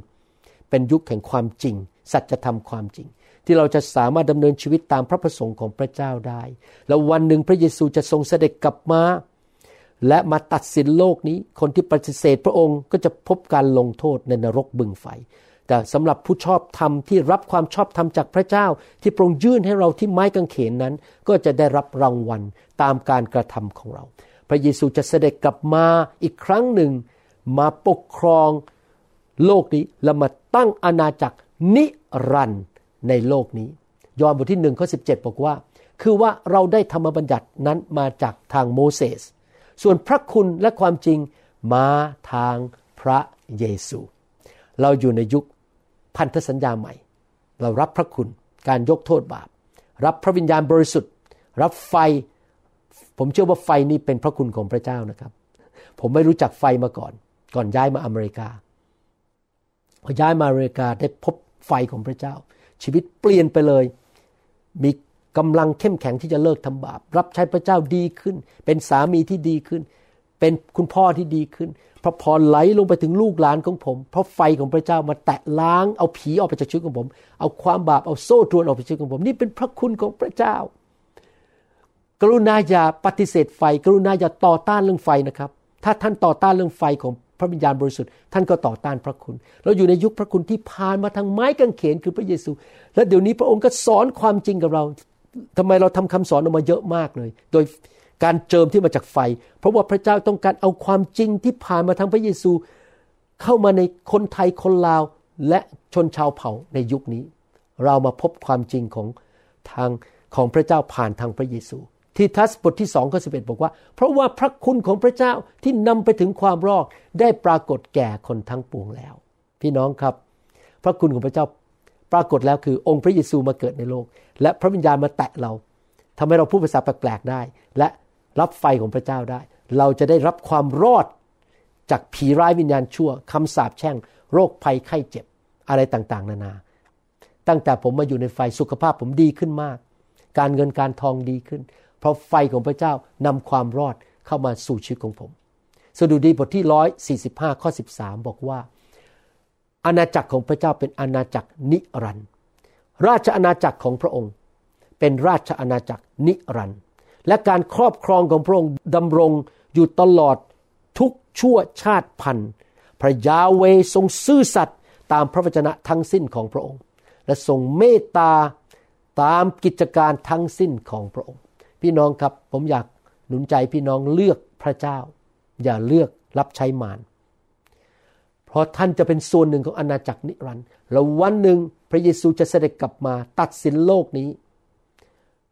เป็นยุคแห่งความจริง สัจธรรมความจริง ที่เราจะสามารถดำเนินชีวิตตามพระประสงค์ของพระเจ้าได้ แล้ววันหนึ่งพระเยซูจะทรงเสด็จกลับมา และมาตัดสินโลกนี้ คนที่ปฏิเสธพระองค์ก็จะพบการลงโทษในนรกบึงไฟ แต่สำหรับผู้ชอบธรรมที่รับความชอบธรรมจากพระเจ้า ที่พระองค์ยื่นให้เราที่ไม้กางเขนนั้น ก็จะได้รับรางวัลตามการกระทำของเรา พระเยซูจะเสด็จกลับมาอีกครั้งหนึ่ง มาปกครองโลกนี้และมาตั้งอาณาจักรนิรันดร์ในโลกนี้ ยอห์นบทที่หนึ่งข้อสิบอกว่า คือว่าเราได้ธรรมบัญญัตินั้นมาจากทางโมเสสส่วนพระคุณและความจริงมาทางพระเยซู เราอยู่ในยุค พันธสัญญาใหม่ เรารับพระคุณการยกโทษบาป รับพระวิญญาณบริสุทธิ์ รับไฟ ผมเชื่อว่าไฟนี้เป็นพระคุณของพระเจ้านะครับ ผมไม่รู้จักไฟมาก่อน ก่อนย้ายมาอเมริกาพอย้ายมาอเมริกาได้พบไฟของพระเจ้า ชีวิตเปลี่ยนไปเลย มีกำลังเข้มแข็งที่จะเลิกทำบาป รับใช้พระเจ้าดีขึ้น เป็นสามีที่ดีขึ้น เป็นคุณพ่อที่ดีขึ้น พระพรไหลลงไปถึงลูกหลานของผม เพราะไฟของพระเจ้ามาแตะล้างเอาผีออกไปจากชีวิตของผม เอาความบาปเอาโซ่ตรวนออกไปจากชีวิตของผม นี่เป็นพระคุณของพระเจ้า กรุณาอย่าปฏิเสธไฟ กรุณาอย่าต่อต้านเรื่องไฟนะครับ ถ้าท่านต่อต้านเรื่องไฟของพระวิญญาณบริสุทธิ์ท่านก็ต่อต้านพระคุณ เราอยู่ในยุคพระคุณที่ผ่านมาทางไม้กางเขนคือพระเยซู และเดี๋ยวนี้พระองค์ก็สอนความจริงกับเราทำไมเราทำคำสอนออกมาเยอะมากเลย โดย การเจิมที่มาจากไฟ เพราะว่าพระเจ้าต้องการเอาความจริงที่ผ่านมาทางพระเยซู เข้ามาในคนไทยคนลาวและชนชาวเผ่าในยุคนี้ เรามาพบความจริงของทางของพระเจ้าผ่านทางพระเยซูที่ทัสบทที่สองข้อสิบอกว่า เพราะว่าพระคุณของพระเจ้าที่นำไปถึงความรอดได้ปรากฏแก่คนทั้งปวงแล้ว พี่น้องครับ พระคุณของพระเจ้าปรากฏแล้วคือองค์พระเยซูมาเกิดในโลก และพระวิญญาณมาแตะเราทำให้เราพูดภาษาแปลกๆได้ และ รับไฟของพระเจ้าได้ เราจะได้รับความรอดจากผีร้ายวิญญาณชั่วคำสาปแช่ง โรคภัยไข้เจ็บอะไรต่างๆ นานา ตั้งแต่ผมมาอยู่ในไฟสุขภาพผมดีขึ้นมาก การเงินการทองดีขึ้น เพราะไฟของพระเจ้านำความรอดเข้ามาสู่ชีวิตของผม สดุดีบทที่ร้อยสี่สิบห้าข้อสิบสามบอกว่า อาณาจักรของพระเจ้าเป็นอาณาจักรนิรันดร์ราชอาณาจักรของพระองค์ เป็นราชอาณาจักรนิรันดร์ และการครอบครองของพระองค์ดำรงอยู่ตลอดทุกชั่วชาติพันธุ์ พระยาเวทรงซื่อสัตย์ตามพระวจนะทั้งสิ้นของพระองค์ และทรงเมตตาตามกิจการทั้งสิ้นของพระองค์ พี่น้องครับผมอยากหนุนใจพี่น้องเลือกพระเจ้า อย่าเลือกรับใช้มารเพราะท่านจะเป็นส่วนหนึ่งของอาณาจักรนิรันดร์แล้ววันหนึ่งพระเยซูจะเสด็จกลับมาตัดสินโลกนี้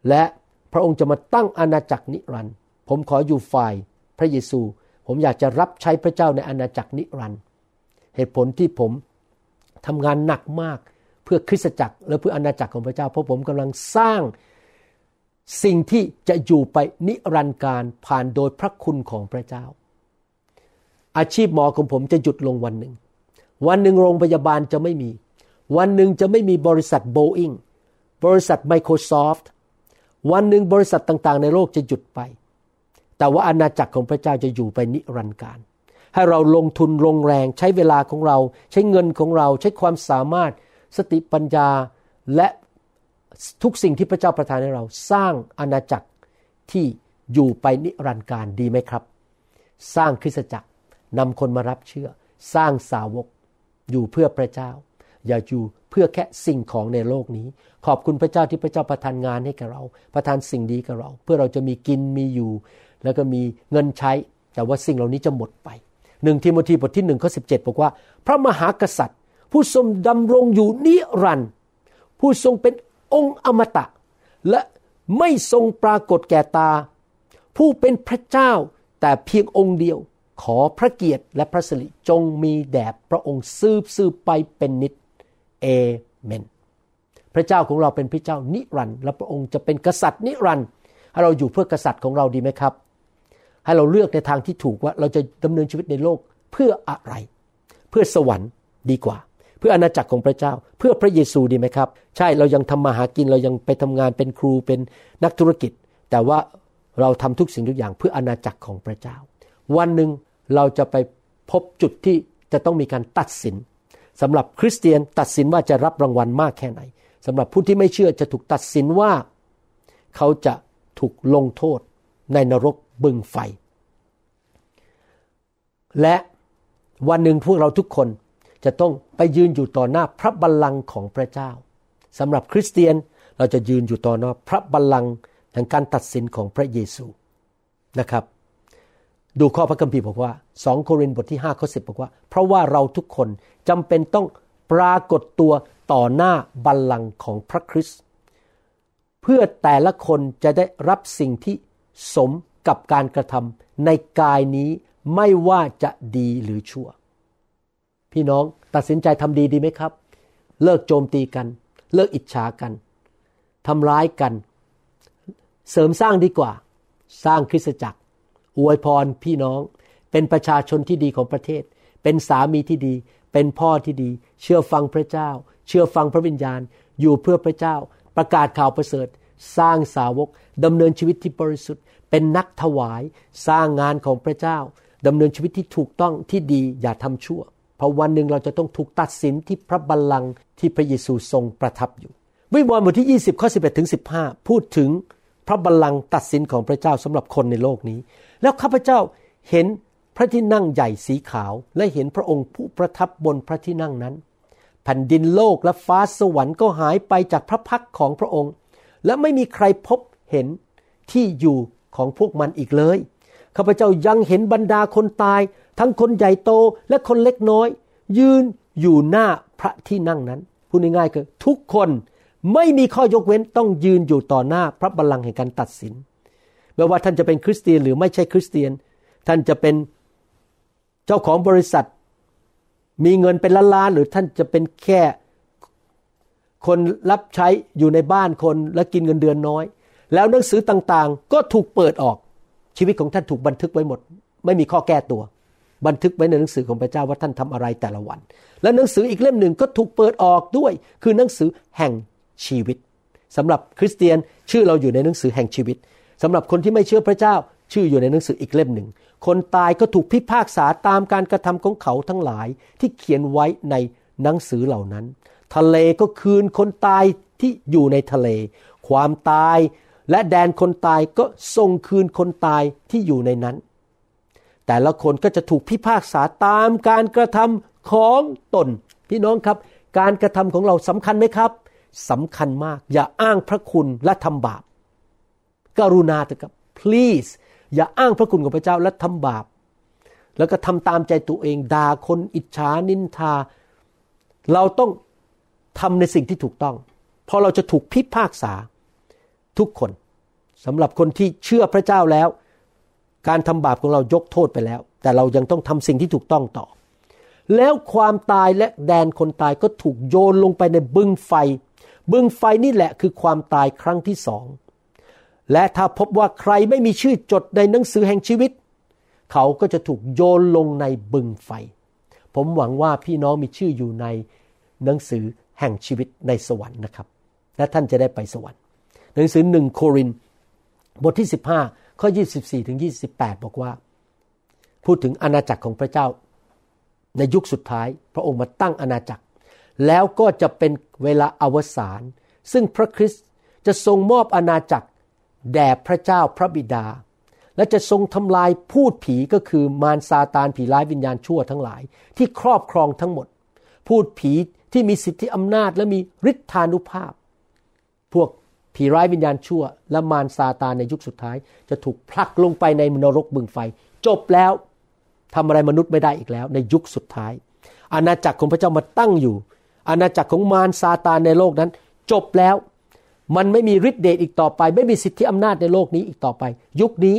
และ พระองค์จะมาตั้งอาณาจักรนิรันดร์ผมขออยู่ฝ่ายพระเยซู ผมอยากจะรับใช้พระเจ้าในอาณาจักรนิรันดร์เหตุผลที่ผมทำงานหนักมากเพื่อคริสตจักรและเพื่ออาณาจักรของพระเจ้า เพราะผมกำลังสร้างสิ่งที่จะอยู่ไปนิรันดร์การผ่านโดยพระคุณของพระเจ้า อาชีพหมอของผมจะหยุดลงวันหนึ่ง วันหนึ่งโรงพยาบาลจะไม่มี วันหนึ่งจะไม่มีบริษัทโบอิงบริษัท Microsoft วันหนึ่งบริษัทต่างๆ ในโลกจะหยุดไป แต่ว่าอาณาจักรของพระเจ้าจะอยู่ไปนิรันดร์การ ให้เราลงทุนลงแรงใช้เวลาของเรา ใช้เงินของเรา ใช้ความสามารถ สติปัญญาและทุกสิ่งที่พระเจ้าประทานให้เราสร้างอาณาจักรที่อยู่ไปนิรันดร์การดีไหมครับ สร้างคริสตจักรนำคนมารับเชื่อ สร้างสาวกอยู่เพื่อพระเจ้า อย่าอยู่ เพื่อแค่สิ่งของในโลกนี้ ขอบคุณพระเจ้าที่พระเจ้าประทานงานให้กับเรา ประทานสิ่งดีกับเรา เพื่อเราจะมีกินมีอยู่ แล้วก็มีเงินใช้ แต่ว่าสิ่งเหล่านี้จะหมดไปหนึ่งทิโมธีบทที่หนึ่งข้อสิบเจ็ดบอกว่า พระมหากษัตริย์ ผู้ทรงดำรงอยู่นิรันดร์ผู้ทรงเป็นองค์อมตะ และไม่ทรงปรากฏแก่ตา ผู้เป็นพระเจ้าแต่เพียงองค์เดียวขอพระเกียรติและพระสิริจงมีแด่พระองค์ซืบซืบไปเป็นนิจ เอเมน พระเจ้าของเราเป็นพระเจ้านิรันดร์และพระองค์จะเป็นกษัตริย์นิรันดร์ให้เราอยู่เพื่อกษัตริย์ของเราดีไหมครับ ให้เราเลือกในทางที่ถูกว่าเราจะดำเนินชีวิตในโลกเพื่ออะไร เพื่อสวรรค์ดีกว่า เพื่ออาณาจักรของพระเจ้า เพื่อพระเยซูดีไหมครับ ใช่เรายังทำมาหากินเรายังไปทำงานเป็นครูเป็นนักธุรกิจ แต่ว่าเราทำทุกสิ่งทุกอย่างเพื่ออาณาจักรของพระเจ้า วันหนึ่งเราจะไปพบจุดที่จะต้องมีการตัดสิน สำหรับคริสเตียนตัดสินว่าจะรับรางวัลมากแค่ไหนสำหรับผู้ที่ไม่เชื่อจะถูกตัดสินว่า เขาจะถูกลงโทษในนรกบึงไฟ และวันหนึ่งพวกเราทุกคนจะต้องไปยืนอยู่ต่อหน้าพระบัลลังก์ของพระเจ้าสำหรับคริสเตียนเราจะยืนอยู่ต่อหน้าพระบัลลังก์แห่งการตัดสินของพระเยซูนะครับ ดูข้อพระคัมภีร์บอกว่า 2 โครินธ์บทที่5ข้อ10 บอกว่า เพราะว่าเราทุกคนจำเป็นต้องปรากฏตัวต่อหน้าบัลลังก์ของพระคริสต์เพื่อแต่ละคนจะได้รับสิ่งที่สมกับการกระทำในกายนี้ไม่ว่าจะดีหรือชั่ว พี่น้องตัดสินใจทำดีดีไหมครับ เลิกโจมตีกัน เลิกอิจฉากันทำร้ายกัน เสริมสร้างดีกว่า สร้างคริสตจักร อวยพรพี่น้อง เป็นประชาชนที่ดีของประเทศ เป็นสามีที่ดี เป็นพ่อที่ดี เชื่อฟังพระเจ้า เชื่อฟังพระวิญญาณ อยู่เพื่อพระเจ้า ประกาศข่าวประเสริฐ สร้างสาวกดำเนินชีวิตที่บริสุทธิ์ เป็นนักถวาย สร้างงานของพระเจ้าดำเนินชีวิตที่ถูกต้องที่ดีอย่าทำชั่ว เพราะวันหนึ่งเราจะต้องถูกตัดสินที่พระบัลลังก์ที่พระเยซูทรงประทับอยู่ วิวรณ์บทที่ 20ข้อ11ถึง15 พูดถึงพระบัลลังก์ตัดสินของพระเจ้าสำหรับคนในโลกนี้ แล้วข้าพเจ้าเห็นพระที่นั่งใหญ่สีขาวและเห็นพระองค์ผู้ประทับบนพระที่นั่งนั้น แผ่นดินโลกและฟ้าสวรรค์ก็หายไปจากพระพักของพระองค์ และไม่มีใครพบเห็นที่อยู่ของพวกมันอีกเลยข้าพเจ้ายังเห็นบรรดาคนตาย ทั้งคนใหญ่โตและคนเล็กน้อย ยืนอยู่หน้าพระที่นั่งนั้นพูดง่ายๆคือทุกคนไม่มีข้อยกเว้นต้องยืนอยู่ต่อหน้าพระบัลลังก์แห่งการตัดสิน ไม่ว่าท่านจะเป็นคริสเตียนหรือไม่ใช่คริสเตียน ท่านจะเป็นเจ้าของบริษัท มีเงินเป็นล้านๆหรือท่านจะเป็นแค่คนรับใช้อยู่ในบ้านคนและกินเงินเดือนน้อย แล้วหนังสือต่างๆ ก็ถูกเปิดออกชีวิตของท่านถูกบันทึกไว้หมด ไม่มีข้อแก้ตัว บันทึกไว้ในหนังสือของพระเจ้าว่าท่านทำอะไรแต่ละวัน และหนังสืออีกเล่มหนึ่งก็ถูกเปิดออกด้วย คือหนังสือแห่งชีวิตสำหรับคริสเตียนชื่อเราอยู่ในหนังสือแห่งชีวิต สำหรับคนที่ไม่เชื่อพระเจ้าชื่ออยู่ในหนังสืออีกเล่มหนึ่ง คนตายก็ถูกพิพากษาตามการกระทำของเขาทั้งหลายที่เขียนไว้ในหนังสือเหล่านั้น ทะเลก็คืนคนตายที่อยู่ในทะเล ความตายและแดนคนตายก็ส่งคืนคนตายที่อยู่ในนั้น แต่ละคนก็จะถูกพิพากษาตามการกระทำของตน พี่น้องครับ การกระทำของเราสำคัญไหมครับสำคัญมาก อย่าอ้างพระคุณและทำบาป กรุณาเถอะครับ please อย่าอ้างพระคุณของพระเจ้าและทำบาป แล้วก็ทำตามใจตัวเองด่าคนอิจฉานินทา เราต้องทำในสิ่งที่ถูกต้องเพราะเราจะถูกพิพากษาทุกคนสำหรับคนที่เชื่อพระเจ้าแล้ว การทำบาปของเรายกโทษไปแล้ว แต่เรายังต้องทำสิ่งที่ถูกต้องต่อ แล้วความตายและแดนคนตายก็ถูกโยนลงไปในบึงไฟ บึงไฟนี่แหละคือความตายครั้งที่สอง และถ้าพบว่าใครไม่มีชื่อจดในหนังสือแห่งชีวิต เขาก็จะถูกโยนลงในบึงไฟ ผมหวังว่าพี่น้องมีชื่ออยู่ในหนังสือแห่งชีวิตในสวรรค์นะครับ และท่านจะได้ไปสวรรค์ หนังสือหนึ่งโครินบทที่ 15 ข้อ 24 ถึง 28 บอกว่า พูดถึงอาณาจักรของพระเจ้า ในยุคสุดท้าย พระองค์มาตั้งอาณาจักร แล้วก็จะเป็นเวลาอวสาน ซึ่งพระคริสต์จะทรงมอบอาณาจักร แด่พระเจ้าพระบิดา และจะทรงทำลายพูดผีก็คือมารซาตานผีร้ายวิญญาณชั่วทั้งหลาย ที่ครอบครองทั้งหมด พูดผีที่มีสิทธิอำนาจและมีฤทธานุภาพ พวกผีร้ายวิญญาณชั่ว และมารซาตานในยุคสุดท้าย จะถูกพลักลงไปในนรกบึงไฟ จบแล้วทำอะไรมนุษย์ไม่ได้อีกแล้ว ในยุคสุดท้าย อาณาจักรของพระเจ้ามาตั้งอยู่ อาณาจักรของมารซาตานในโลกนั้น จบแล้ว มันไม่มีฤทธิเดชอีกต่อไป ไม่มีสิทธิอำนาจในโลกนี้อีกต่อไป ยุคนี้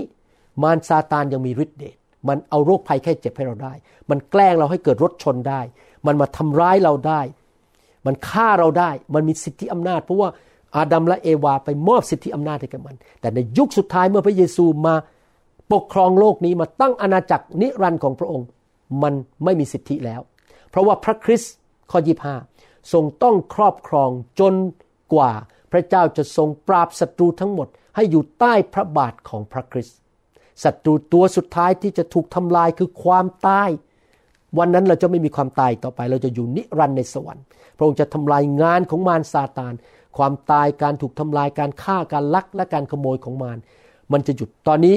มารซาตานยังมีฤทธิเดชมันเอาโรคภัยแค่เจ็บให้เราได้ มันแกล้งเราให้เกิดรถชนได้ มันมาทำร้ายเราได้ มันฆ่าเราได้ มันมีสิทธิอำนาจ เพราะว่าอาดัมและเอวาไปมอบสิทธิอำนาจให้กับมัน แต่ในยุคสุดท้ายเมื่อพระเยซูมาปกครองโลกนี้มาตั้งอาณาจักรนิรันดร์ของพระองค์ มันไม่มีสิทธิแล้ว เพราะว่าพระคริสต์ข้อยีห้าทรงต้องครอบครองจนกว่า พระเจ้าจะทรงปราบศัตรูทั้งหมดให้อยู่ใต้พระบาทของพระคริสต์ศัตรูตัวสุดท้ายที่จะถูกทำลายคือความตาย วันนั้นเราจะไม่มีความตายต่อไป เราจะอยู่นิรันดร์ในสวรรค์ พระองค์จะทำลายงานของมารซาตาน ความตายการถูกทำลายการฆ่าการลักและการขโมยของมารมันจะหยุดตอนนี้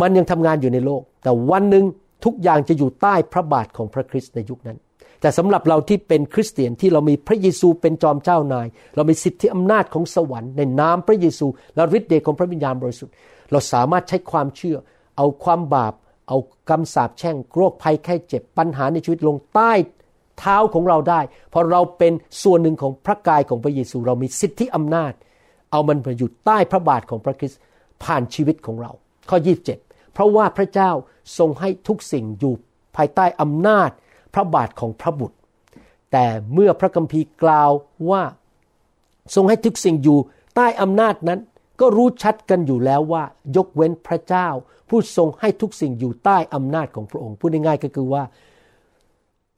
มันยังทำงานอยู่ในโลก แต่วันหนึ่งทุกอย่างจะอยู่ใต้พระบาทของพระคริสต์ในยุคนั้น แต่สำหรับเราที่เป็นคริสเตียนที่เรามีพระเยซูเป็นจอมเจ้านาย เรามีสิทธิอำนาจของสวรรค์ในนามพระเยซู และฤทธิ์เดชของพระวิญญาณบริสุทธิ์ เราสามารถใช้ความเชื่อ เอาความบาป เอากำสาปแช่งโรคภัยแค่เจ็บปัญหาในชีวิตลงใต้เท้าของเราได้ เพราะเราเป็นส่วนหนึ่งของพระกายของพระเยซู เรามีสิทธิอำนาจ เอามันไปอยู่ใต้พระบาทของพระคริสต์ผ่านชีวิตของเรา ข้อ 27 เพราะว่าพระเจ้าทรงให้ทุกสิ่งอยู่ภายใต้อำนาจ พระบาทของพระบุตร แต่เมื่อพระคัมภีร์กล่าวว่าทรงให้ทุกสิ่งอยู่ใต้อำนาจนั้น ก็รู้ชัดกันอยู่แล้วว่า ยกเว้นพระเจ้า ผู้ทรงให้ทุกสิ่งอยู่ใต้อำนาจของพระองค์พูดง่ายๆก็คือว่า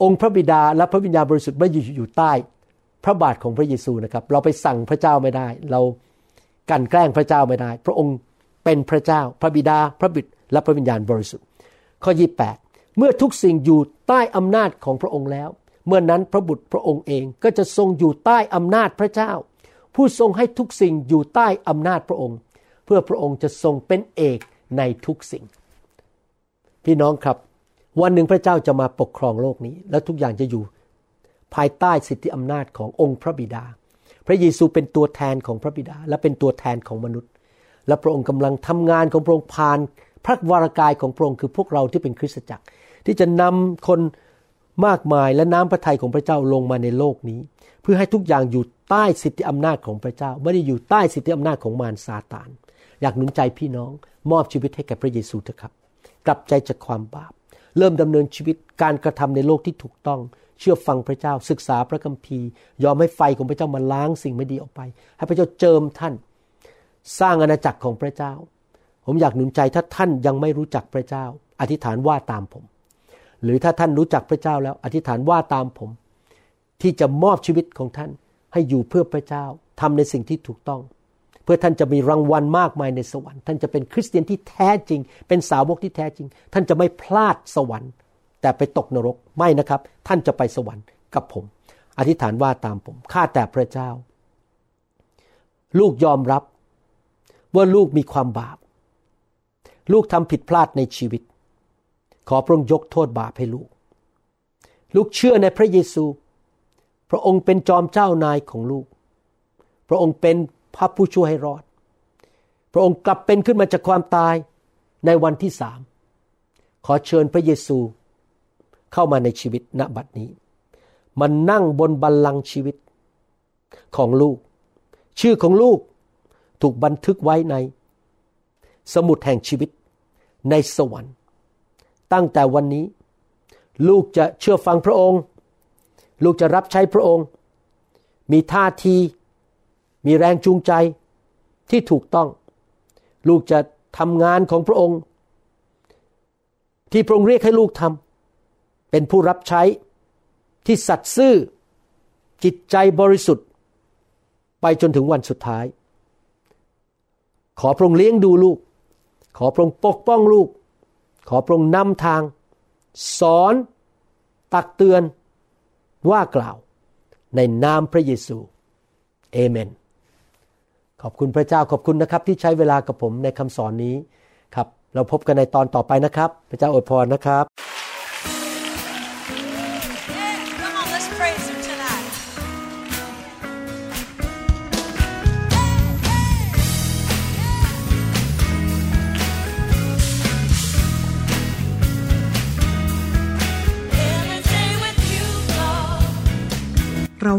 องค์พระบิดาและพระวิญญาณบริสุทธิ์ไม่อยู่อยู่ใต้ พระบาทของพระเยซูนะครับ เราไปสั่งพระเจ้าไม่ได้ เรากันแกล้งพระเจ้าไม่ได้ พระองค์เป็นพระเจ้า พระบิดาพระบิดและพระวิญญาณบริสุทธิ์ ข้อ 28 เมื่อทุกสิ่งอยู่ใต้อำนาจของพระองค์แล้ว เมื่อนั้นพระบุตรพระองค์เองก็จะทรงอยู่ใต้อำนาจพระเจ้า ผู้ทรงให้ทุกสิ่งอยู่ใต้อำนาจพระองค์ เพื่อพระองค์จะทรงเป็นเอกในทุกสิ่ง พี่น้องครับ วันหนึ่งพระเจ้าจะมาปกครองโลกนี้ และทุกอย่างจะอยู่ ภายใต้สิทธิอำนาจขององค์พระบิดา พระเยซูเป็นตัวแทนของพระบิดา และเป็นตัวแทนของมนุษย์ และพระองค์กำลังทำงานของพระองค์ผ่าน พระวรากายของพระองค์คือพวกเราที่เป็นคริสตจักร ที่จะนำคนมากมายและน้ำพระทัยของพระเจ้าลงมาในโลกนี้ เพื่อให้ทุกอย่างอยู่ใต้สิทธิอำนาจของพระเจ้า ไม่ได้อยู่ใต้สิทธิอำนาจของมารซาตาน อยากหนุนใจพี่น้อง มอบชีวิตให้แก่พระเยซูเถอะครับ กลับใจจากความบาป เริ่มดำเนินชีวิตการกระทำในโลกที่ถูกต้อง เชื่อฟังพระเจ้าศึกษาพระคัมภีร์ ยอมให้ไฟของพระเจ้ามาล้างสิ่งไม่ดีออกไป ให้พระเจ้าเจิมท่าน สร้างอาณาจักรของพระเจ้า ผมอยากหนุนใจถ้าท่านยังไม่รู้จักพระเจ้า อธิษฐานว่าตามผม หรือถ้าท่านรู้จักพระเจ้าแล้ว อธิษฐานว่าตามผม ที่จะมอบชีวิตของท่านให้อยู่เพื่อพระเจ้าทำในสิ่งที่ถูกต้อง เพื่อท่านจะมีรางวัลมากมายในสวรรค์ท่านจะเป็นคริสเตียนที่แท้จริง เป็นสาวกที่แท้จริง ท่านจะไม่พลาดสวรรค์ แต่ไปตกนรกไม่นะครับ ท่านจะไปสวรรค์กับผม อธิษฐานว่าตามผมข้าแต่พระเจ้า ลูกยอมรับว่าลูกมีความบาป ลูกทำผิดพลาดในชีวิต ขอพระองค์ยกโทษบาปให้ลูก ลูกเชื่อในพระเยซู พระองค์เป็นจอมเจ้านายของลูก พระองค์เป็นพระผู้ช่วยให้รอด พระองค์กลับเป็นขึ้นมาจากความตายในวันที่สาม ขอเชิญพระเยซูเข้ามาในชีวิตณบัดนี้ มันนั่งบนบัลลังก์ชีวิตของลูก ชื่อของลูกถูกบันทึกไว้ใน สมุดแห่งชีวิตในสวรรค์ ตั้งแต่วันนี้ ลูกจะเชื่อฟังพระองค์ ลูกจะรับใช้พระองค์ มีท่าที มีแรงจูงใจที่ถูกต้อง ลูกจะทำงานของพระองค์ ที่พระองค์เรียกให้ลูกทำเป็นผู้รับใช้ที่สัตย์ซื่อจิตใจบริสุทธิ์ ไปจนถึงวันสุดท้าย ขอพระองค์เลี้ยงดูลูก ขอพระองค์ปกป้องลูก ขอพระองค์นำทาง สอนตักเตือนว่ากล่าว ในนามพระเยซูเอเมน ขอบคุณพระเจ้าขอบคุณนะครับ ที่ใช้เวลากับผมในคำสอนนี้ครับ เราพบกันในตอนต่อไปนะครับ พระเจ้าอวยพรนะครับ